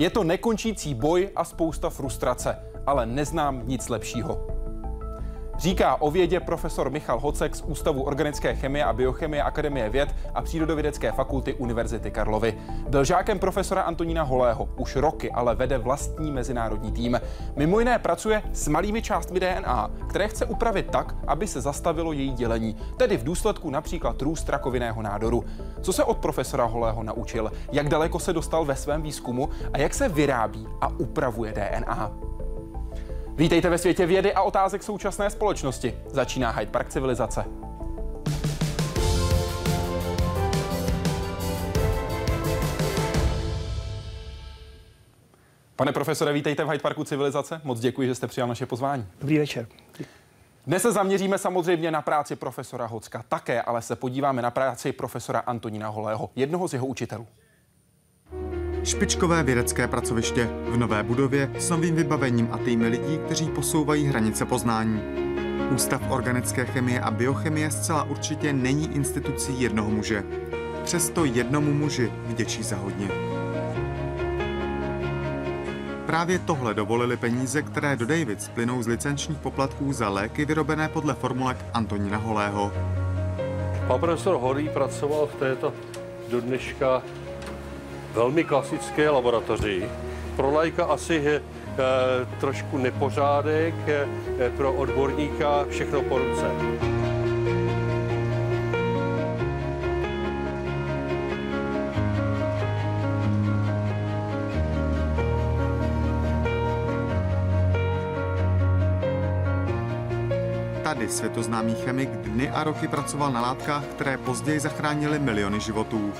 Je to nekončící boj a spousta frustrace, ale neznám nic lepšího. Říká o vědě profesor Michal Hocek z Ústavu organické chemie a biochemie Akademie věd a Přírodovědecké fakulty Univerzity Karlovy. Byl žákem profesora Antonína Holého. Už roky ale vede vlastní mezinárodní tým. Mimo jiné pracuje s malými částmi DNA, které chce upravit tak, aby se zastavilo její dělení, tedy v důsledku například růst rakovinného nádoru. Co se od profesora Holého naučil, jak daleko se dostal ve svém výzkumu a jak se vyrábí a upravuje DNA. Vítejte ve světě vědy a otázek současné společnosti. Začíná Hyde Park civilizace. Pane profesore, vítejte v Hyde Parku civilizace. Moc děkuji, že jste přijal naše pozvání. Dobrý večer. Dnes se zaměříme samozřejmě na práci profesora Hocka také, ale se podíváme na práci profesora Antonína Holého, jednoho z jeho učitelů. Špičkové vědecké pracoviště v nové budově s novým vybavením a týmy lidí, kteří posouvají hranice poznání. Ústav organické chemie a biochemie zcela určitě není institucí jednoho muže. Přesto jednomu muži vděčí za hodně. Právě tohle dovolili peníze, které do Davids plynou z licenčních poplatků za léky vyrobené podle formulek Antonína Holého. Pan profesor Holý pracoval v této do dneška velmi klasické laboratoři. Pro lajka asi je e, trošku nepořádek, e, pro odborníka všechno po ruce. Tady světoznámý chemik dny a roky pracoval na látkách, které později zachránily miliony životů.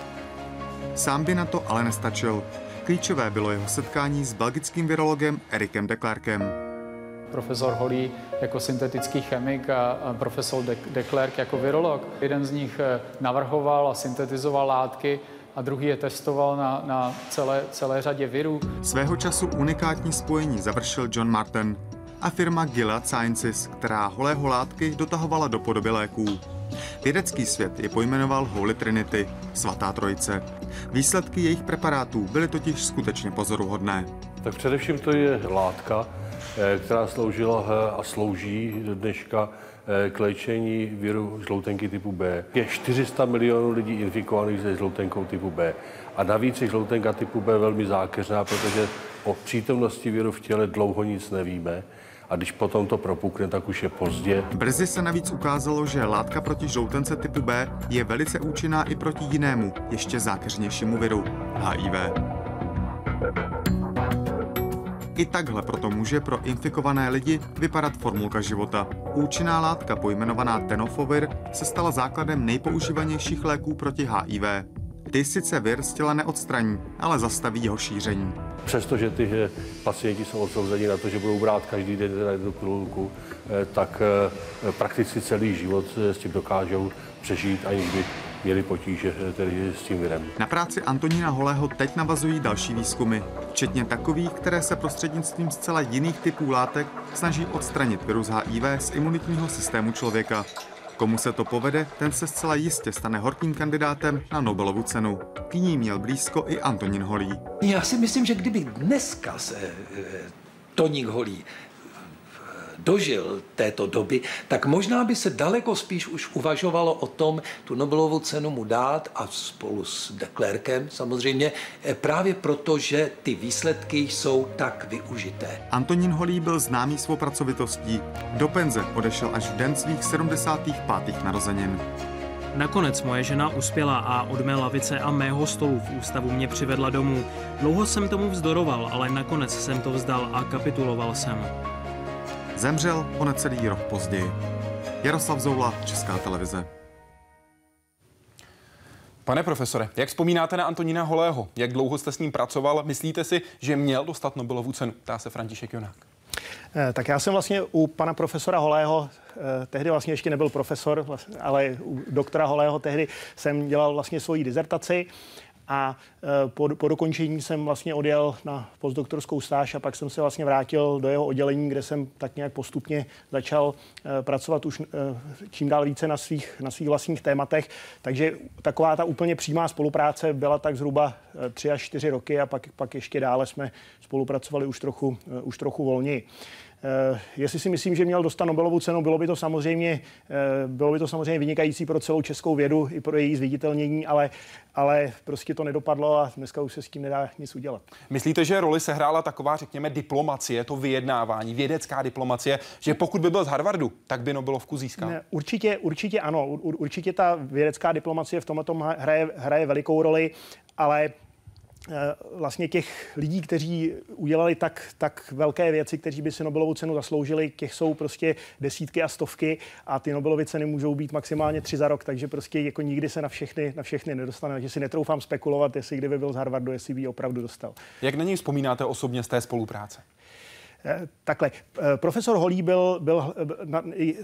Sám by na to ale nestačil. Klíčové bylo jeho setkání s belgickým virologem Erikem de Klerkem. Profesor Holý jako syntetický chemik a profesor de Klerk jako virolog. Jeden z nich eh, navrhoval a syntetizoval látky, a druhý je testoval na, na celé, celé řadě virů. Svého času unikátní spojení završil John Martin a firma Gilead Sciences, která holého látky dotahovala do podoby léků. Vědecký svět je pojmenoval Holy Trinity, svatá trojice. Výsledky jejich preparátů byly totiž skutečně pozoruhodné. Tak především to je látka, eh, která sloužila eh, a slouží dneška eh, k léčení viru žloutenky typu B. Je 400 milionů lidí infikovaných se žloutenkou typu B. A navíc je žloutenka typu B velmi zákeřná, protože o přítomnosti viru v těle dlouho nic nevíme a když potom to propukne, tak už je pozdě. Brzy se navíc ukázalo, že látka proti žloutence typu B je velice účinná i proti jinému, ještě zákeřnějšímu viru, HIV. I takhle proto může pro infikované lidi vypadat formulka života. Účinná látka pojmenovaná tenofovir se stala základem nejpoužívanějších léků proti HIV. Ty sice vir z těla neodstraní, ale zastaví jeho šíření. Přestože ty že pacienti jsou odsouzeni na to, že budou brát každý den na jednu pilulku, eh, tak eh, prakticky celý život s tím dokážou přežít, aniž by měli potíže eh, tedy s tím virem. Na práci Antonína Holého teď navazují další výzkumy, včetně takových, které se prostřednictvím zcela jiných typů látek snaží odstranit virus HIV z imunitního systému člověka. Komu se to povede, ten se zcela jistě stane horkým kandidátem na Nobelovu cenu. K ní měl blízko i Antonín Holý. Já si myslím, že kdyby dneska se e, Toník Holý dožil této doby, tak možná by se daleko spíš už uvažovalo o tom, tu Nobelovu cenu mu dát a spolu s Deklerkem samozřejmě, eh, právě proto, že ty výsledky jsou tak využité. Antonín Holý byl známý svou pracovitostí. Do penze odešel až v den svých 75. narozenin. Nakonec moje žena uspěla a od mé lavice a mého stolu v ústavu mě přivedla domů. Dlouho jsem tomu vzdoroval, ale nakonec jsem to vzdal a kapituloval jsem. Zemřel o necelý rok později. Jaroslav Zoula, Česká televize. Pane profesore, jak vzpomínáte na Antonína Holého? Jak dlouho jste s ním pracoval? Myslíte si, že měl dostat Nobelovu cenu? Ptá se František Jonák. Eh, tak já jsem vlastně u pana profesora Holého, eh, tehdy vlastně ještě nebyl profesor, ale u doktora Holého tehdy jsem dělal vlastně svoji dizertaci a po, po dokončení jsem vlastně odjel na postdoktorskou stáž a pak jsem se vlastně vrátil do jeho oddělení, kde jsem tak nějak postupně začal pracovat už čím dál více na svých, na svých vlastních tématech. Takže taková ta úplně přímá spolupráce byla tak zhruba tři až čtyři roky a pak, pak ještě dále jsme spolupracovali už trochu, už trochu volněji. Eh, jestli si myslím, že měl dostat Nobelovu cenu, bylo by to samozřejmě, eh, bylo by to samozřejmě vynikající pro celou českou vědu i pro její zviditelnění, ale, ale prostě to nedopadlo a dneska už se s tím nedá nic udělat. Myslíte, že roli sehrála taková, řekněme, diplomacie, to vyjednávání, vědecká diplomacie, že pokud by byl z Harvardu, tak by Nobelovku získal? Ne, určitě, určitě ano. Určitě ta vědecká diplomacie v tomto hraje, hraje velikou roli, ale vlastně těch lidí, kteří udělali tak, tak velké věci, kteří by si Nobelovu cenu zasloužili, těch jsou prostě desítky a stovky a ty Nobelovy ceny můžou být maximálně tři za rok, takže prostě jako nikdy se na všechny, na všechny nedostane. Takže si netroufám spekulovat, jestli kdyby byl z Harvardu, jestli by ji opravdu dostal. Jak na něj vzpomínáte osobně z té spolupráce? Eh, takhle, eh, profesor Holý byl, byl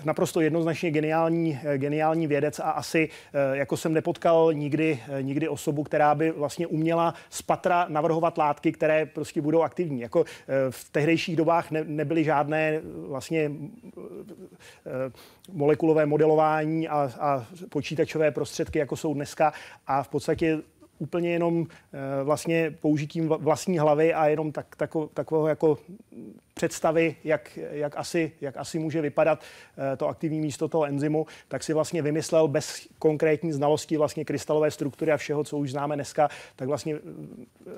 naprosto jednoznačně geniální, eh, geniální vědec a asi jako jsem nepotkal nikdy, nikdy osobu, která by vlastně uměla z patra navrhovat látky, které prostě budou aktivní. Jako v tehdejších dobách ne, nebyly žádné vlastně molekulové modelování a, a počítačové prostředky, jako jsou dneska a v podstatě úplně jenom vlastně použitím vlastní hlavy a jenom tak, tako, takového jako představy, jak, jak, asi, jak asi může vypadat eh, to aktivní místo toho enzymu, tak si vlastně vymyslel bez konkrétní znalosti vlastně krystalové struktury a všeho, co už známe dneska, tak vlastně eh,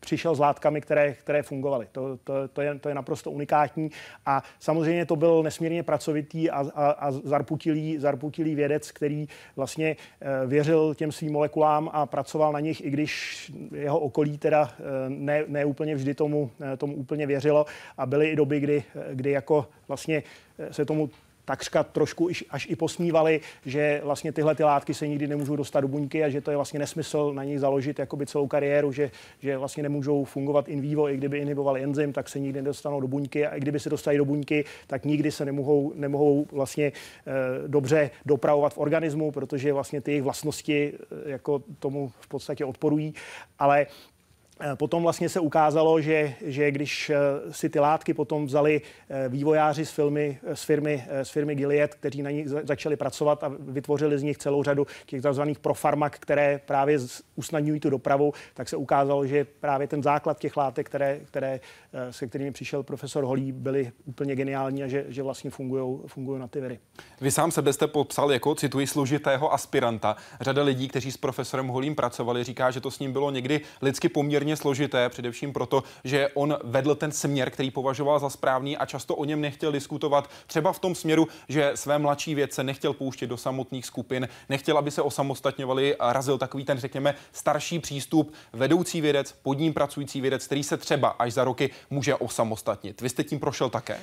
přišel s látkami, které, které fungovaly. To, to, to, je, to je naprosto unikátní a samozřejmě to byl nesmírně pracovitý a, a, a zarputilý, zarputilý vědec, který vlastně eh, věřil těm svým molekulám a pracoval na nich, i když jeho okolí teda ne, ne úplně vždy tomu, tomu úplně věřilo a byly i doby, kdy, kdy jako vlastně se tomu takřka trošku až i posmívali, že vlastně tyhle ty látky se nikdy nemůžou dostat do buňky a že to je vlastně nesmysl na nich založit jakoby celou kariéru, že, že vlastně nemůžou fungovat in vivo, i kdyby inhibovali enzym, tak se nikdy nedostanou do buňky a i kdyby se dostali do buňky, tak nikdy se nemohou, nemohou vlastně e, dobře dopravovat v organismu, protože vlastně ty jejich vlastnosti e, jako tomu v podstatě odporují, ale Eh, potom vlastně se ukázalo, že, že když eh, si ty látky potom vzali eh, vývojáři z, filmy, z, firmy, z firmy Gilead, kteří na nich začali pracovat a vytvořili z nich celou řadu těch tzv. profarmak, které právě usnadňují tu dopravu, tak se ukázalo, že právě ten základ těch látek, které, které, se kterými přišel profesor Holí, byly úplně geniální a že, že vlastně fungují na ty viry. Vy sám sebe jste popsal jako, cituji, složitého aspiranta. Řada lidí, kteří s profesorem Holím pracovali, říká, že to s ním bylo někdy lidsky poměrně hodně složité, především proto, že on vedl ten směr, který považoval za správný a často o něm nechtěl diskutovat. Třeba v tom směru, že své mladší vědce nechtěl pouštět do samotných skupin, nechtěl, aby se osamostatňovali a razil takový ten, řekněme, starší přístup, vedoucí vědec, pod ním pracující vědec, který se třeba až za roky může osamostatnit. Vy jste tím prošel také?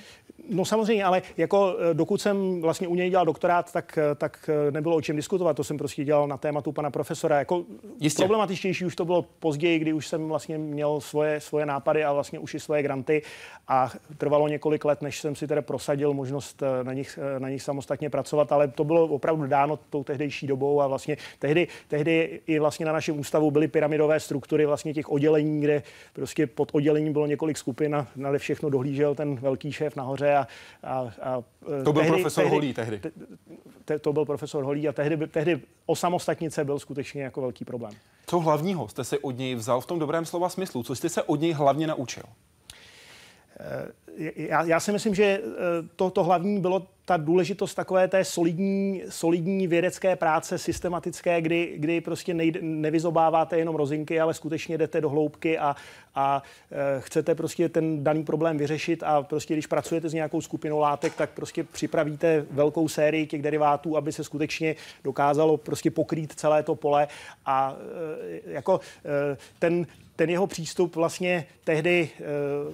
No samozřejmě, ale jako eh, dokud jsem vlastně u něj dělal doktorát, tak, eh, tak eh, nebylo o čem diskutovat. To jsem prostě dělal na tématu pana profesora. Jako Jistě. problematičtější už to bylo později, kdy už jsem vlastně měl svoje, svoje nápady a vlastně už i svoje granty a trvalo několik let, než jsem si tedy prosadil možnost na nich, na nich samostatně pracovat, ale to bylo opravdu dáno tou tehdejší dobou a vlastně tehdy, tehdy i vlastně na našem ústavu byly pyramidové struktury vlastně těch oddělení, kde prostě pod oddělením bylo několik skupin a na všechno dohlížel ten velký šéf nahoře a, a, a to byl tehdy, profesor tehdy, Holí tehdy. Te, te, to byl profesor Holí a tehdy, tehdy osamostatnice byl skutečně jako velký problém. Co hlavního jste si od něj vzal v tom dobrém slova smyslu? Co jste se od něj hlavně naučil? Eh, já, já si myslím, že eh, to, to hlavní bylo ta důležitost takové té solidní, solidní vědecké práce, systematické, kdy, kdy prostě nejde, nevyzobáváte jenom rozinky, ale skutečně jdete do hloubky a, a e, chcete prostě ten daný problém vyřešit a prostě když pracujete s nějakou skupinou látek, tak prostě připravíte velkou sérii těch derivátů, aby se skutečně dokázalo prostě pokrýt celé to pole a jako ten, ten jeho přístup vlastně tehdy,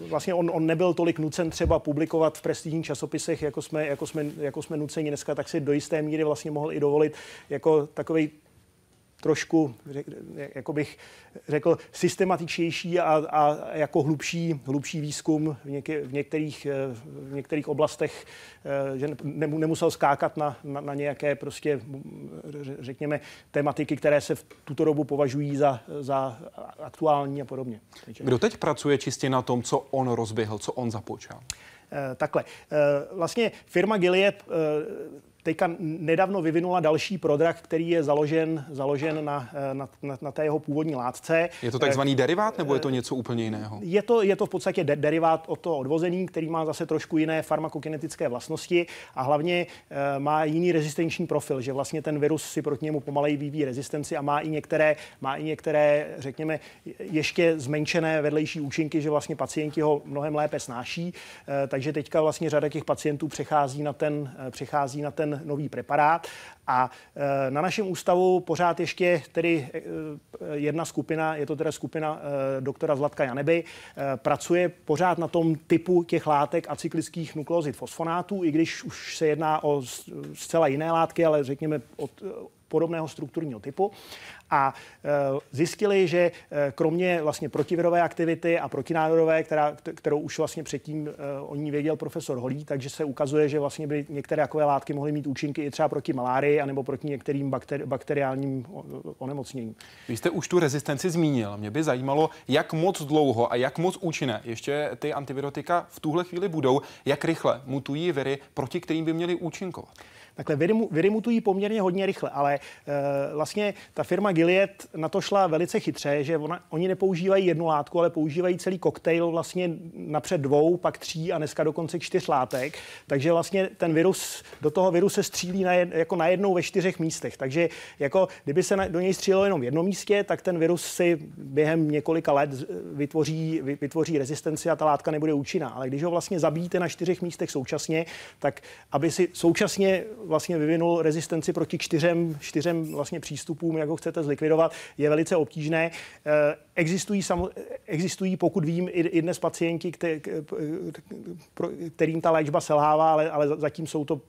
vlastně on, on nebyl tolik nucen třeba publikovat v prestižních časopisech, jako jsme, jako jsme jako jsme nuceni dneska, tak si do jisté míry vlastně mohl i dovolit jako takový trošku, jako bych řekl, systematičnější a, a jako hlubší, hlubší výzkum v, něk, v, některých, v některých oblastech, že nemusel skákat na, na, na nějaké prostě, řekněme, tematiky, které se v tuto dobu považují za, za aktuální a podobně. Kdo teď pracuje čistě na tom, co on rozběhl, co on započal? Takhle. Vlastně firma Gilead teďka nedávno vyvinula další prodrak, který je založen, založen na, na, na, na té jeho původní látce. Je to takzvaný derivát nebo je to něco úplně jiného? Je to, je to v podstatě de- derivát od toho odvozený, který má zase trošku jiné farmakokinetické vlastnosti a hlavně má jiný rezistenční profil, že vlastně ten virus si proti němu pomaleji vyvíjí rezistenci a má i některé, má i některé, řekněme, ještě zmenšené vedlejší účinky, že vlastně pacienti ho mnohem lépe snáší. Takže teďka vlastně řada těch pacientů přechází na ten, přechází na ten nový preparát. A e, na našem ústavu pořád ještě tedy e, jedna skupina, je to teda skupina doktora Zlatka Janeby, pracuje pořád na tom typu těch látek acyklických nukleozid fosfonátů, i když už se jedná o zcela jiné látky, ale řekněme od podobného strukturního typu a e, zjistili, že e, kromě vlastně protivirové aktivity a protinádorové, která, kterou už vlastně předtím e, o ní věděl profesor Holí, takže se ukazuje, že vlastně by některé takové látky mohly mít účinky i třeba proti malárii anebo proti některým bakteri- bakteriálním onemocněním. Vy jste už tu rezistenci zmínil. Mě by zajímalo, jak moc dlouho a jak moc účinné ještě ty antivirotika v tuhle chvíli budou, jak rychle mutují viry, proti kterým by měly účinkovat. Takhle vyrimutují poměrně hodně rychle, ale uh, vlastně ta firma Gilead na to šla velice chytře, že ona, oni nepoužívají jednu látku, ale používají celý koktejl vlastně napřed dvou, pak tří a dneska dokonce čtyř látek. Takže vlastně ten virus, do toho viru se střílí na jed, jako najednou ve čtyřech místech. Takže jako kdyby se na, do něj střílelo jenom v jednom místě, tak ten virus si během několika let vytvoří, vytvoří rezistenci a ta látka nebude účinná. Ale když ho vlastně zabíjíte na čtyřech místech současně, tak aby si současně vlastně vyvinul rezistenci proti čtyřem, čtyřem vlastně přístupům, jak ho chcete zlikvidovat, je velice obtížné. Eh, existují, samo, existují pokud vím, i, i dnes pacienti, kterým ta léčba selhává, ale, ale zatím jsou to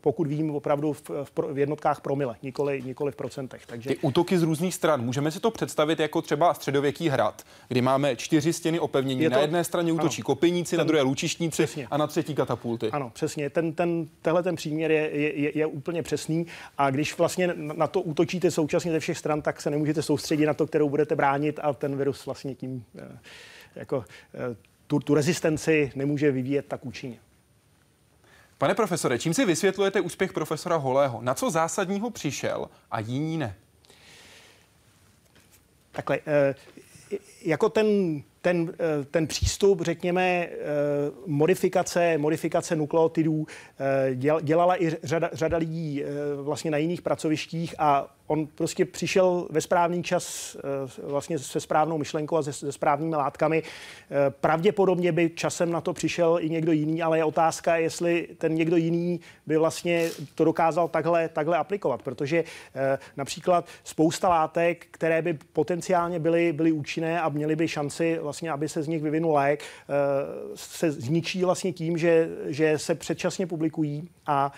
pokud vím, opravdu v, v, v jednotkách promile, nikoli, nikoli v procentech. Takže... Ty útoky z různých stran, můžeme si to představit jako třeba středověký hrad, kdy máme čtyři stěny opevnění. To... Na jedné straně útočí ano. kopiníci, ten... na druhé lučištníci přesně. a na třetí katapulty. Ano, přesně. Ten, ten, tenhle ten příměr je, je, je úplně přesný a když vlastně na to útočíte současně ze všech stran, tak se nemůžete soustředit na to, kterou budete bránit a ten virus vlastně tím eh, jako eh, tu, tu rezistenci nemůže vyvíjet tak účinně. Pane profesore, čím si vysvětlujete úspěch profesora Holého? Na co zásadního přišel a jiní ne? Takhle, eh, jako ten ten, eh, ten přístup, řekněme, eh, modifikace, modifikace nukleotidů dělala i řada, řada lidí vlastně na jiných pracovištích a on prostě přišel ve správný čas eh, vlastně se správnou myšlenkou a se, se správnými látkami. Eh, pravděpodobně by časem na to přišel i někdo jiný, ale je otázka, jestli ten někdo jiný by vlastně to dokázal takhle, takhle aplikovat, protože eh, například spousta látek, které by potenciálně byly, byly účinné a měly by šanci vlastně, aby se z nich vyvinul lék, se zničí vlastně tím, že, že se předčasně publikují. A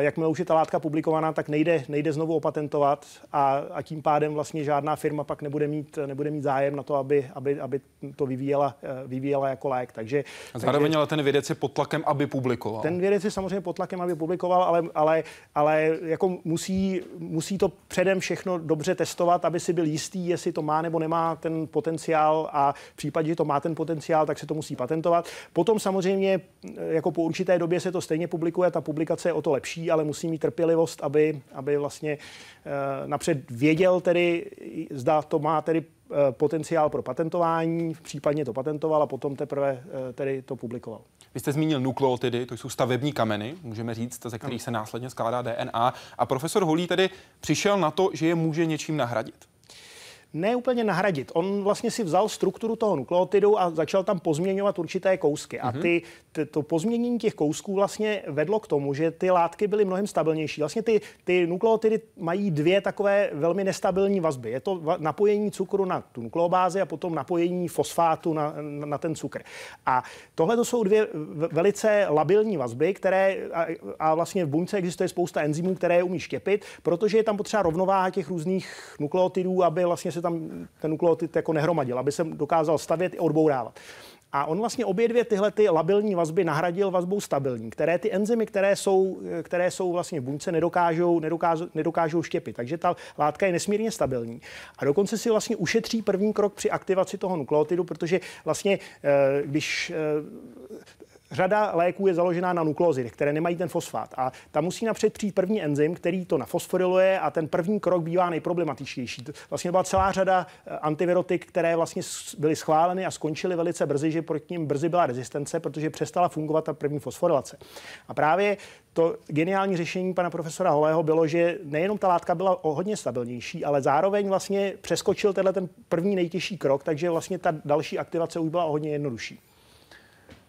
jakmile už je ta látka publikovaná, tak nejde, nejde znovu opatentovat a, a tím pádem vlastně žádná firma pak nebude mít, nebude mít zájem na to, aby, aby, aby to vyvíjela, eh, vyvíjela jako lék. Takže, a zároveň takže, ale ten vědec je pod tlakem, aby publikoval. Ten vědec je samozřejmě pod tlakem, aby publikoval, ale, ale, ale jako musí, musí to předem všechno dobře testovat, aby si byl jistý, jestli to má nebo nemá ten potenciál a v případě, že to má ten potenciál, tak se to musí patentovat. Potom samozřejmě eh, jako po určité době se to stejně publikuje, ta publikace je o to lepší, ale musí mít trpělivost, aby, aby vlastně Eh, napřed věděl tedy, zda to má tedy eh, potenciál pro patentování, případně to patentoval a potom teprve eh, tedy to publikoval. Vy jste zmínil nukleotidy, to jsou stavební kameny, můžeme říct, ze kterých se následně skládá DNA. A profesor Holí tedy přišel na to, že je může něčím nahradit. Ne úplně nahradit. On vlastně si vzal strukturu toho nukleotidu a začal tam pozměňovat určité kousky. A ty, ty, to pozměnění těch kousků vlastně vedlo k tomu, že ty látky byly mnohem stabilnější. Vlastně ty, ty nukleotidy mají dvě takové velmi nestabilní vazby. Je to napojení cukru na tu nukleobázi a potom napojení fosfátu na, na ten cukr. A tohle to jsou dvě velice labilní vazby, které a, a vlastně v buňce existuje spousta enzymů, které je umí štěpit, protože je tam potřeba rovnováha těch různých nukleotidů, aby vlastně se tam ten nukleotid jako nehromadil, aby se dokázal stavět i odbourávat. A on vlastně obě dvě tyhle ty labilní vazby nahradil vazbou stabilní, které ty enzymy, které jsou, které jsou vlastně v buňce, nedokážou, nedokážou, nedokážou štěpit. Takže ta látka je nesmírně stabilní. A dokonce si vlastně ušetří první krok při aktivaci toho nukleotidu, protože vlastně, eh, když eh, řada léků je založená na nukleozidech, které nemají ten fosfát. A tam musí napřed přijít první enzym, který to nafosforiluje a ten první krok bývá nejproblematičtější. Vlastně byla celá řada eh, antivirotik, které vlastně byly schváleny a skončily velice brzy, že proti ním brzy byla rezistence, protože přestala fungovat ta první fosforilace. A právě to geniální řešení pana profesora Holého bylo, že nejenom ta látka byla o hodně stabilnější, ale zároveň vlastně přeskočil tenhle ten první nejtěžší krok, takže vlastně ta další aktivace už byla o hodně jednodušší.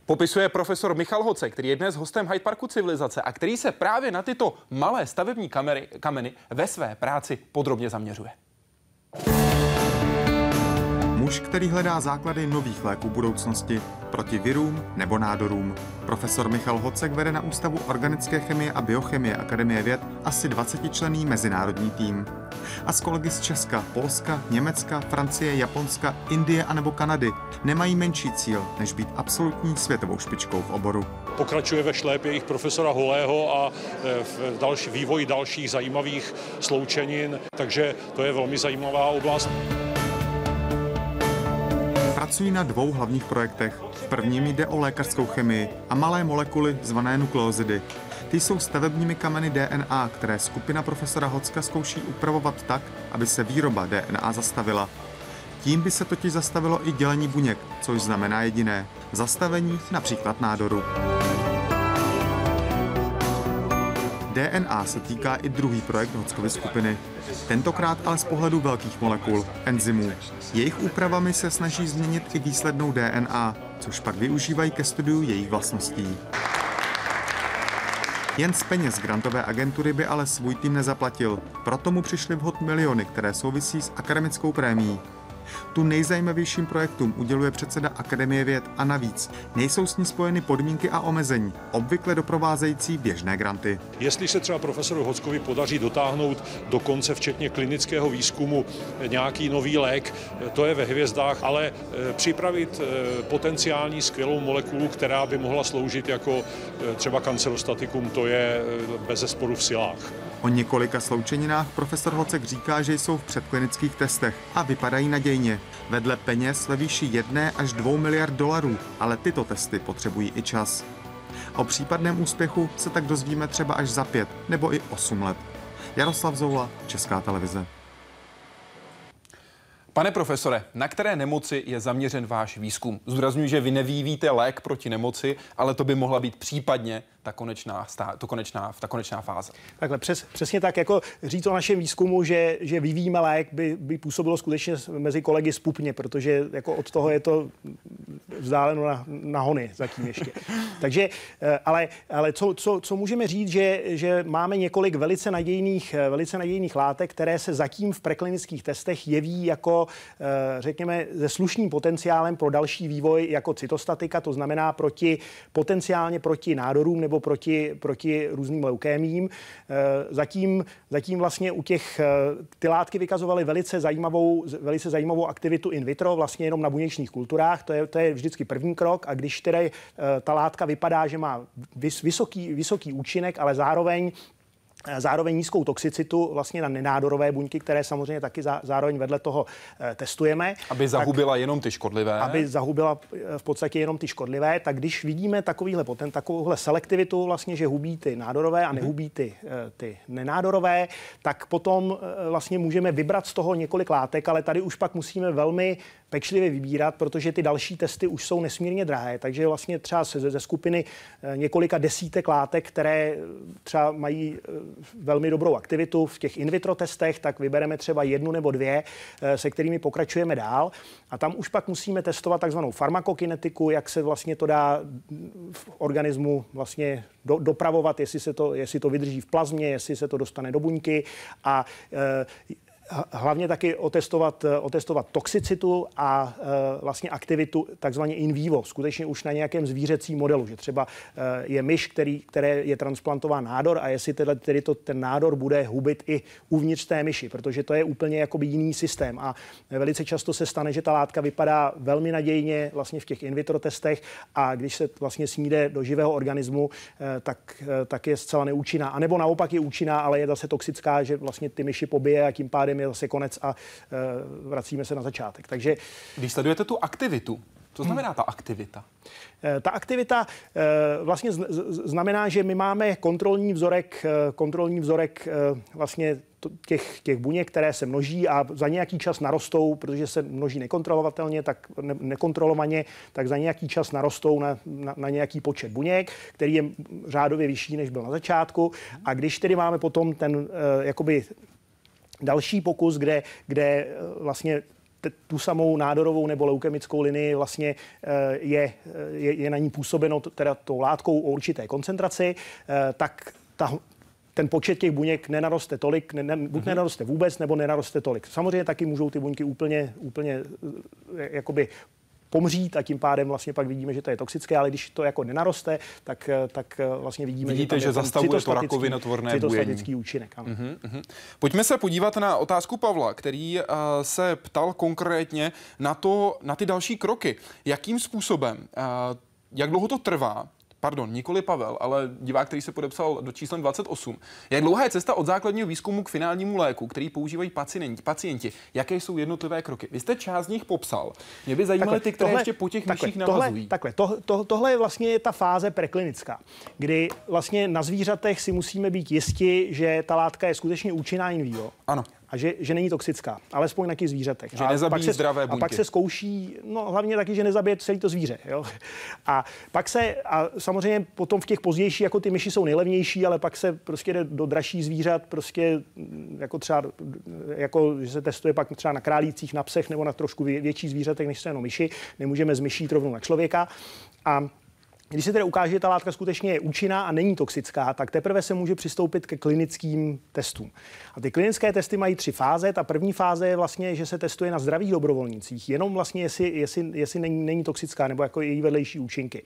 Popisuje profesor Michal Hoce, který je dnes hostem Hyde Parku civilizace a který se právě na tyto malé stavební kamery, kameny ve své práci podrobně zaměřuje. Muž, který hledá základy nových léků budoucnosti proti virům nebo nádorům. Profesor Michal Hocek vede na Ústavu organické chemie a biochemie Akademie věd asi 20 člený mezinárodní tým. A s kolegy z Česka, Polska, Německa, Francie, Japonska, Indie a nebo Kanady nemají menší cíl, než být absolutní světovou špičkou v oboru. Pokračuje ve šlépě jejich profesora Holého a e, v další, vývoji dalších zajímavých sloučenin, takže to je velmi zajímavá oblast. Pracují na dvou hlavních projektech. V prvním jde o lékařskou chemii a malé molekuly zvané nukleozidy. Ty jsou stavebními kameny DNA, které skupina profesora Hocka zkouší upravovat tak, aby se výroba DNA zastavila. Tím by se totiž zastavilo i dělení buněk, což znamená jediné zastavení například nádoru. DNA se týká i druhý projekt Hockovy skupiny. Tentokrát ale z pohledu velkých molekul, enzymů. Jejich úpravami se snaží změnit i výslednou DNA, což pak využívají ke studiu jejich vlastností. Jen z peněz grantové agentury by ale svůj tým nezaplatil, proto mu přišly vhod miliony, které souvisí s akademickou prémií. Tu nejzajímavějším projektům uděluje předseda Akademie věd a navíc nejsou s ní spojeny podmínky a omezení, obvykle doprovázející běžné granty. Jestli se třeba profesoru Hockovi podaří dotáhnout do konce, včetně klinického výzkumu, nějaký nový lék, to je ve hvězdách, ale eh, připravit eh, potenciální skvělou molekulu, která by mohla sloužit jako eh, třeba kancerostatikum, to je bez zesporu v silách. O několika sloučeninách profesor Hocek říká, že jsou v předklinických testech a vypadají nadějně. Vedle peněz ve výši 1 až 2 miliard dolarů, ale tyto testy potřebují i čas. O případném úspěchu se tak dozvíme třeba až za pět nebo i 8 let. Jaroslav Zoula, Česká televize. Pane profesore, na které nemoci je zaměřen váš výzkum? Zdůraznuju, že vy nevívíte lék proti nemoci, ale to by mohla být případně ta konečná, to konečná, ta konečná fáze. Takhle přes, přesně tak, jako říct o našem výzkumu, že, že vyvíjíme lék, by, by působilo skutečně mezi kolegy spupně, protože jako od toho je to vzdáleno na, na hony zatím ještě. Takže, eh, ale, ale co, co, co můžeme říct, že, že máme několik velice nadějných, eh, velice nadějných látek, které se zatím v preklinických testech jeví jako, eh, řekněme, se slušným potenciálem pro další vývoj jako cytostatika, to znamená proti, potenciálně proti nádorům nebo proti, proti různým leukémím. Zatím, zatím vlastně u těch, ty látky vykazovaly velice zajímavou, velice zajímavou aktivitu in vitro, vlastně jenom na buněčných kulturách, to je, to je vždycky první krok a když tedy ta látka vypadá, že má vysoký, vysoký účinek, ale zároveň Eh, zároveň nízkou toxicitu vlastně na nenádorové buňky, které samozřejmě taky zároveň vedle toho eh, testujeme. Aby zahubila tak, jenom ty škodlivé. Aby zahubila eh, v podstatě jenom ty škodlivé, tak když vidíme takovýhle potent, takovouhle selektivitu vlastně, že hubí ty nádorové a nehubí ty, ty nenádorové, tak potom vlastně můžeme vybrat z toho několik látek, ale tady už pak musíme velmi pečlivě vybírat, protože ty další testy už jsou nesmírně drahé, takže vlastně třeba ze, ze skupiny několika desítek látek, které třeba mají velmi dobrou aktivitu v těch in vitro testech, tak vybereme třeba jednu nebo dvě, se kterými pokračujeme dál. A tam už pak musíme testovat takzvanou farmakokinetiku, jak se vlastně to dá v organismu vlastně do, dopravovat, jestli, se to, jestli to vydrží v plazmě, jestli se to dostane do buňky a hlavně taky otestovat, eh, otestovat toxicitu a eh, vlastně aktivitu takzvaně in vivo, skutečně už na nějakém zvířecím modelu, že třeba eh, je myš, který, které je transplantován nádor a jestli tedy, tedy to, ten nádor bude hubit i uvnitř té myši, protože to je úplně jakoby jiný systém a velice často se stane, že ta látka vypadá velmi nadějně vlastně v těch in vitro testech a když se vlastně sníde do živého organismu, tak, tak je zcela neúčinná. A nebo naopak je účinná, ale je zase toxická, že vlastně ty myši pobije a tím pádem je zase konec a e, vracíme se na začátek. Takže když sledujete tu aktivitu, co znamená ta aktivita? E, ta aktivita e, vlastně znamená, že my máme kontrolní vzorek, kontrolní vzorek vlastně těch, těch buněk, které se množí a za nějaký čas narostou, protože se množí nekontrolovatelně, tak ne, nekontrolovaně, tak za nějaký čas narostou na, na, na nějaký počet buněk, který je řádově vyšší, než byl na začátku. A když tedy máme potom ten jakoby Další pokus, kde, kde eh, vlastně tu samou nádorovou nebo leukemickou linii vlastně eh, je, eh, je, je na ní působeno teda tou látkou o určité koncentraci, tak ta, ten počet těch buněk nenaroste tolik, ne, ne, buď mm-hmm. nenaroste vůbec, nebo nenaroste tolik. Samozřejmě taky můžou ty buňky úplně, úplně jakoby pomřít a tím pádem vlastně pak vidíme, že to je toxické, ale když to jako nenaroste, tak, tak vlastně vidíme, Vidíte, že, že zastavuje to rakovinotvorné bujení. účinek. Ano. Uh-huh, uh-huh. Pojďme se podívat na otázku Pavla, který uh, se ptal konkrétně na, to, na ty další kroky. Jakým způsobem, uh, jak dlouho to trvá, pardon, nikoli Pavel, ale divák, který se podepsal do číslem 28. Jak dlouhá je cesta od základního výzkumu k finálnímu léku, který používají pacienti? pacienti? Jaké jsou jednotlivé kroky? Vy jste část z nich popsal. Mě by zajímaly ty, které tohle, ještě po těch takhle, myších navazují. Takhle, to, to, tohle je vlastně ta fáze preklinická, kdy vlastně na zvířatech si musíme být jisti, že ta látka je skutečně účinná in vivo. Ano a že, že není toxická, alespoň na těch zvířatech. Že nezabíjí pak se, zdravé buňky. A pak se zkouší, no hlavně taky, že nezabije celé to zvíře. Jo? A pak se, a samozřejmě potom v těch pozdějších, jako ty myši jsou nejlevnější, ale pak se prostě jde do dražší zvířat, prostě mm, jako třeba, jako, že se testuje pak třeba na králících, na psech nebo na trošku větší zvířatech, než se jenom myši. Nemůžeme z myší rovnou na člověka. A když se tedy ukáže, že ta látka skutečně je účinná a není toxická, tak teprve se může přistoupit ke klinickým testům. A ty klinické testy mají tři fáze. Ta první fáze je vlastně, že se testuje na zdravých dobrovolnících, jenom vlastně, jestli, jestli, jestli není, není toxická nebo jako její vedlejší účinky.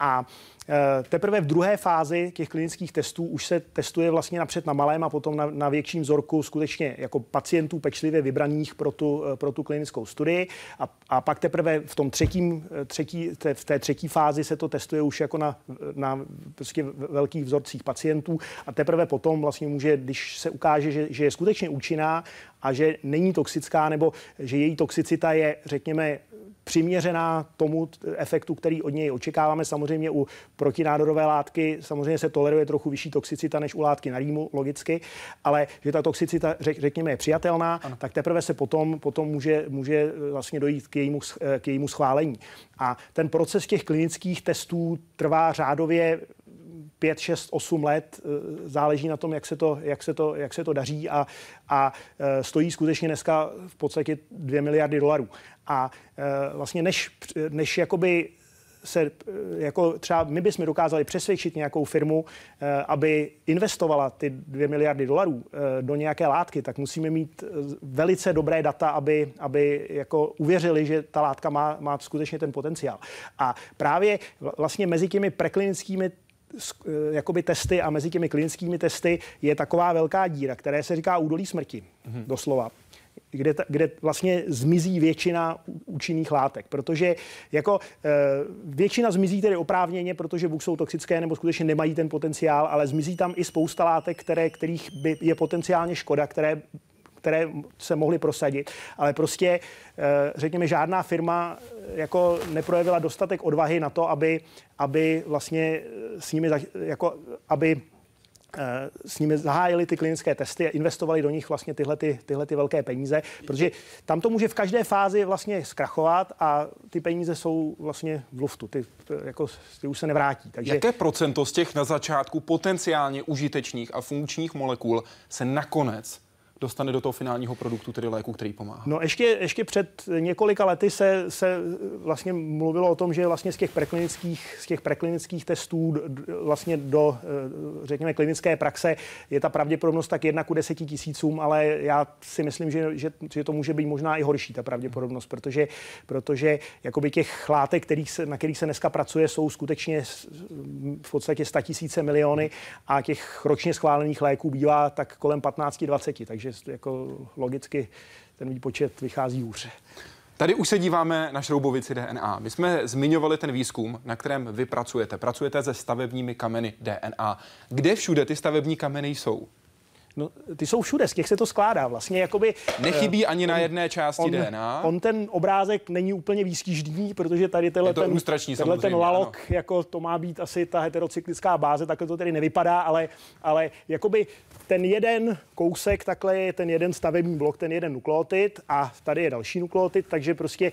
A Eh, teprve v druhé fázi těch klinických testů už se testuje vlastně napřed na malém a potom na, na větším vzorku skutečně jako pacientů pečlivě vybraných pro tu, eh, pro tu klinickou studii. A, a pak teprve v tom třetím, eh, třetí, té, v té třetí fázi se to testuje už jako na, na prostě velkých vzorcích pacientů a teprve potom vlastně může, když se ukáže, že, že je skutečně účinná a že není toxická nebo že její toxicita je, řekněme, přiměřená tomu efektu, který od něj očekáváme. Samozřejmě u protinádorové látky samozřejmě se toleruje trochu vyšší toxicita než u látky na rýmu, logicky, ale že ta toxicita, řek, řekněme, je přijatelná, ano. tak teprve se potom, potom může, může vlastně dojít k jejímu, k jejímu schválení. A ten proces těch klinických testů trvá řádově 5, 6, 8 let, eh, záleží na tom, jak se to, jak se to, jak se to daří a, a eh, stojí skutečně dneska v podstatě 2 miliardy dolarů. A eh, vlastně než, než jakoby se jako třeba my bychom dokázali přesvědčit nějakou firmu, aby investovala ty 2 miliardy dolarů do nějaké látky, tak musíme mít velice dobré data, aby, aby jako uvěřili, že ta látka má, má skutečně ten potenciál. A právě vlastně mezi těmi preklinickými jakoby testy a mezi těmi klinickými testy je taková velká díra, které se říká údolí smrti, mm-hmm. doslova kde, kde vlastně zmizí většina účinných látek. Protože jako e, většina zmizí tedy oprávněně, protože buď jsou toxické nebo skutečně nemají ten potenciál, ale zmizí tam i spousta látek, které, kterých by je potenciálně škoda, které které se mohly prosadit, ale prostě, eh, řekněme, žádná firma eh, jako neprojevila dostatek odvahy na to, aby, aby vlastně s nimi, jako, aby s nimi zahájili ty klinické testy a investovali do nich vlastně tyhle, ty, tyhle ty velké peníze, protože tam to může v každé fázi vlastně zkrachovat a ty peníze jsou vlastně v luftu, ty, jako, ty už se nevrátí. Takže... Jaké procento z těch na začátku potenciálně užitečných a funkčních molekul se nakonec dostane do toho finálního produktu, tedy léku, který pomáhá. No ještě, ještě před několika lety se, se vlastně mluvilo o tom, že vlastně z těch preklinických, z těch preklinických testů vlastně do, eh, řekněme, klinické praxe je ta pravděpodobnost tak jedna ku deseti tisícům, ale já si myslím, že, že, že to může být možná i horší, ta pravděpodobnost, protože, protože jakoby těch látek, kterých se, na kterých se dneska pracuje, jsou skutečně v podstatě 100 tisíce miliony a těch ročně schválených léků bývá tak kolem 15-20, takže takže jako logicky ten výpočet vychází hůře. Tady už se díváme na šroubovici DNA. My jsme zmiňovali ten výzkum, na kterém vy pracujete. Pracujete se stavebními kameny DNA. Kde všude ty stavební kameny jsou? No, ty jsou všude, z těch se to skládá vlastně. Jakoby, Nechybí uh, ani na jedné části on, DNA. On ten obrázek není úplně výstižný, protože tady tenhle ten, tenhle ten lalok, ano. jako to má být asi ta heterocyklická báze, takhle to tedy nevypadá, ale, ale jakoby ten jeden kousek, takhle je ten jeden stavební blok, ten jeden nukleotid a tady je další nukleotid, takže prostě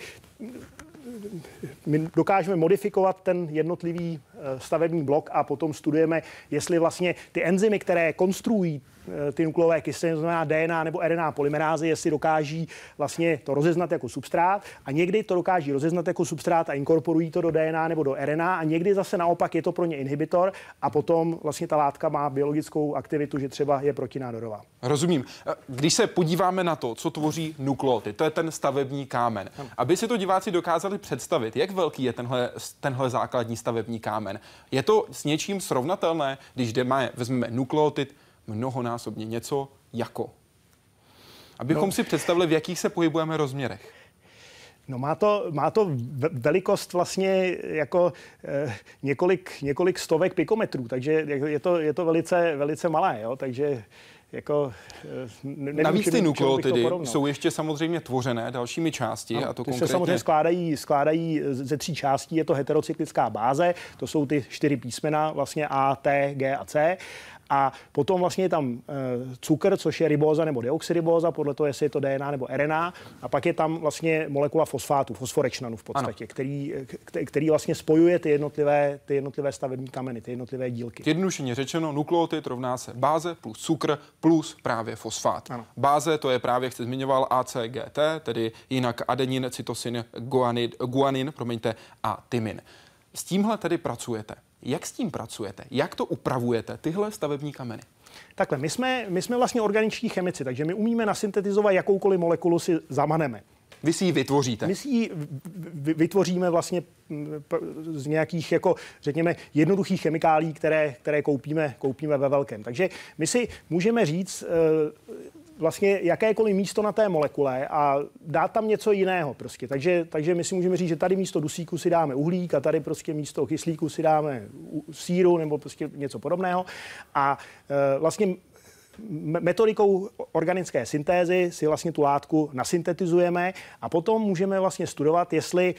my dokážeme modifikovat ten jednotlivý stavební blok a potom studujeme, jestli vlastně ty enzymy, které konstruují Eh, ty nukleové kyseliny, znamená DNA nebo RNA polymerázy, jestli dokáží vlastně to rozeznat jako substrát a někdy to dokáží rozeznat jako substrát a inkorporují to do DNA nebo do RNA a někdy zase naopak je to pro ně inhibitor a potom vlastně ta látka má biologickou aktivitu, že třeba je protinádorová. Rozumím. Eh, když se podíváme na to, co tvoří nukleoty, to je ten stavební kámen. Aby si to diváci dokázali představit, jak velký je tenhle, tenhle základní stavební kámen. Je to s něčím srovnatelné, když jdeme, vezmeme nukleotid, mnohonásobně něco jako. Abychom no. si představili, v jakých se pohybujeme rozměrech. No má to, má to velikost vlastně jako eh, několik, několik stovek pikometrů, takže je to, je to velice, velice malé, jo? takže jako, eh, nevím, Navíc ty nukleotidy jsou ještě samozřejmě tvořené dalšími části. Ano, a to ty konkrétně... se samozřejmě skládají, skládají ze tří částí. Je to heterocyklická báze, to jsou ty čtyři písmena, vlastně A, T, G a C. A potom vlastně je tam eh, cukr, což je ribóza nebo deoxyribóza, podle toho, jestli je to DNA nebo RNA. A pak je tam vlastně molekula fosfátu, fosforečnanu v podstatě, který, který vlastně spojuje ty jednotlivé, ty jednotlivé stavební kameny, ty jednotlivé dílky. Jednodušeně řečeno, nukleotid rovná se báze plus cukr plus právě fosfát. Ano. Báze to je právě, jak jste zmiňoval, ACGT, tedy jinak adenin, cytosin, guanin, guanin promiňte, a tymin. S tímhle tedy pracujete. Jak s tím pracujete? Jak to upravujete, tyhle stavební kameny? Takhle, my jsme, my jsme vlastně organiční chemici, takže my umíme nasyntetizovat jakoukoliv molekulu si zamaneme. Vy si ji vytvoříte? My si ji vytvoříme vlastně z nějakých, jako řekněme, jednoduchých chemikálí, které, které koupíme, koupíme ve velkém. Takže my si můžeme říct, eh, vlastně jakékoliv místo na té molekule a dát tam něco jiného prostě. Takže, takže my si můžeme říct, že tady místo dusíku si dáme uhlík a tady prostě místo kyslíku si dáme síru nebo prostě něco podobného. A e, vlastně metodikou organické syntézy si vlastně tu látku nasyntetizujeme a potom můžeme vlastně studovat, jestli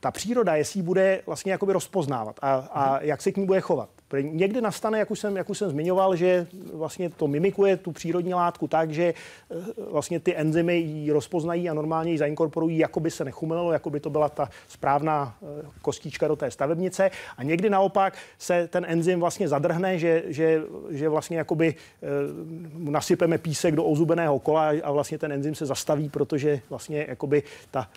ta příroda, jestli ji bude vlastně jakoby rozpoznávat a, a jak se k ní bude chovat. Někdy nastane, jak už, jsem, jak už jsem zmiňoval, že vlastně to mimikuje tu přírodní látku tak, že eh, vlastně ty enzymy ji rozpoznají a normálně ji zainkorporují, jako by se nechumelo, jako by to byla ta správná eh, kostička do té stavebnice. A někdy naopak se ten enzym vlastně zadrhne, že, že, že vlastně jakoby eh, nasypeme písek do ozubeného kola a vlastně ten enzym se zastaví, protože vlastně jakoby ta,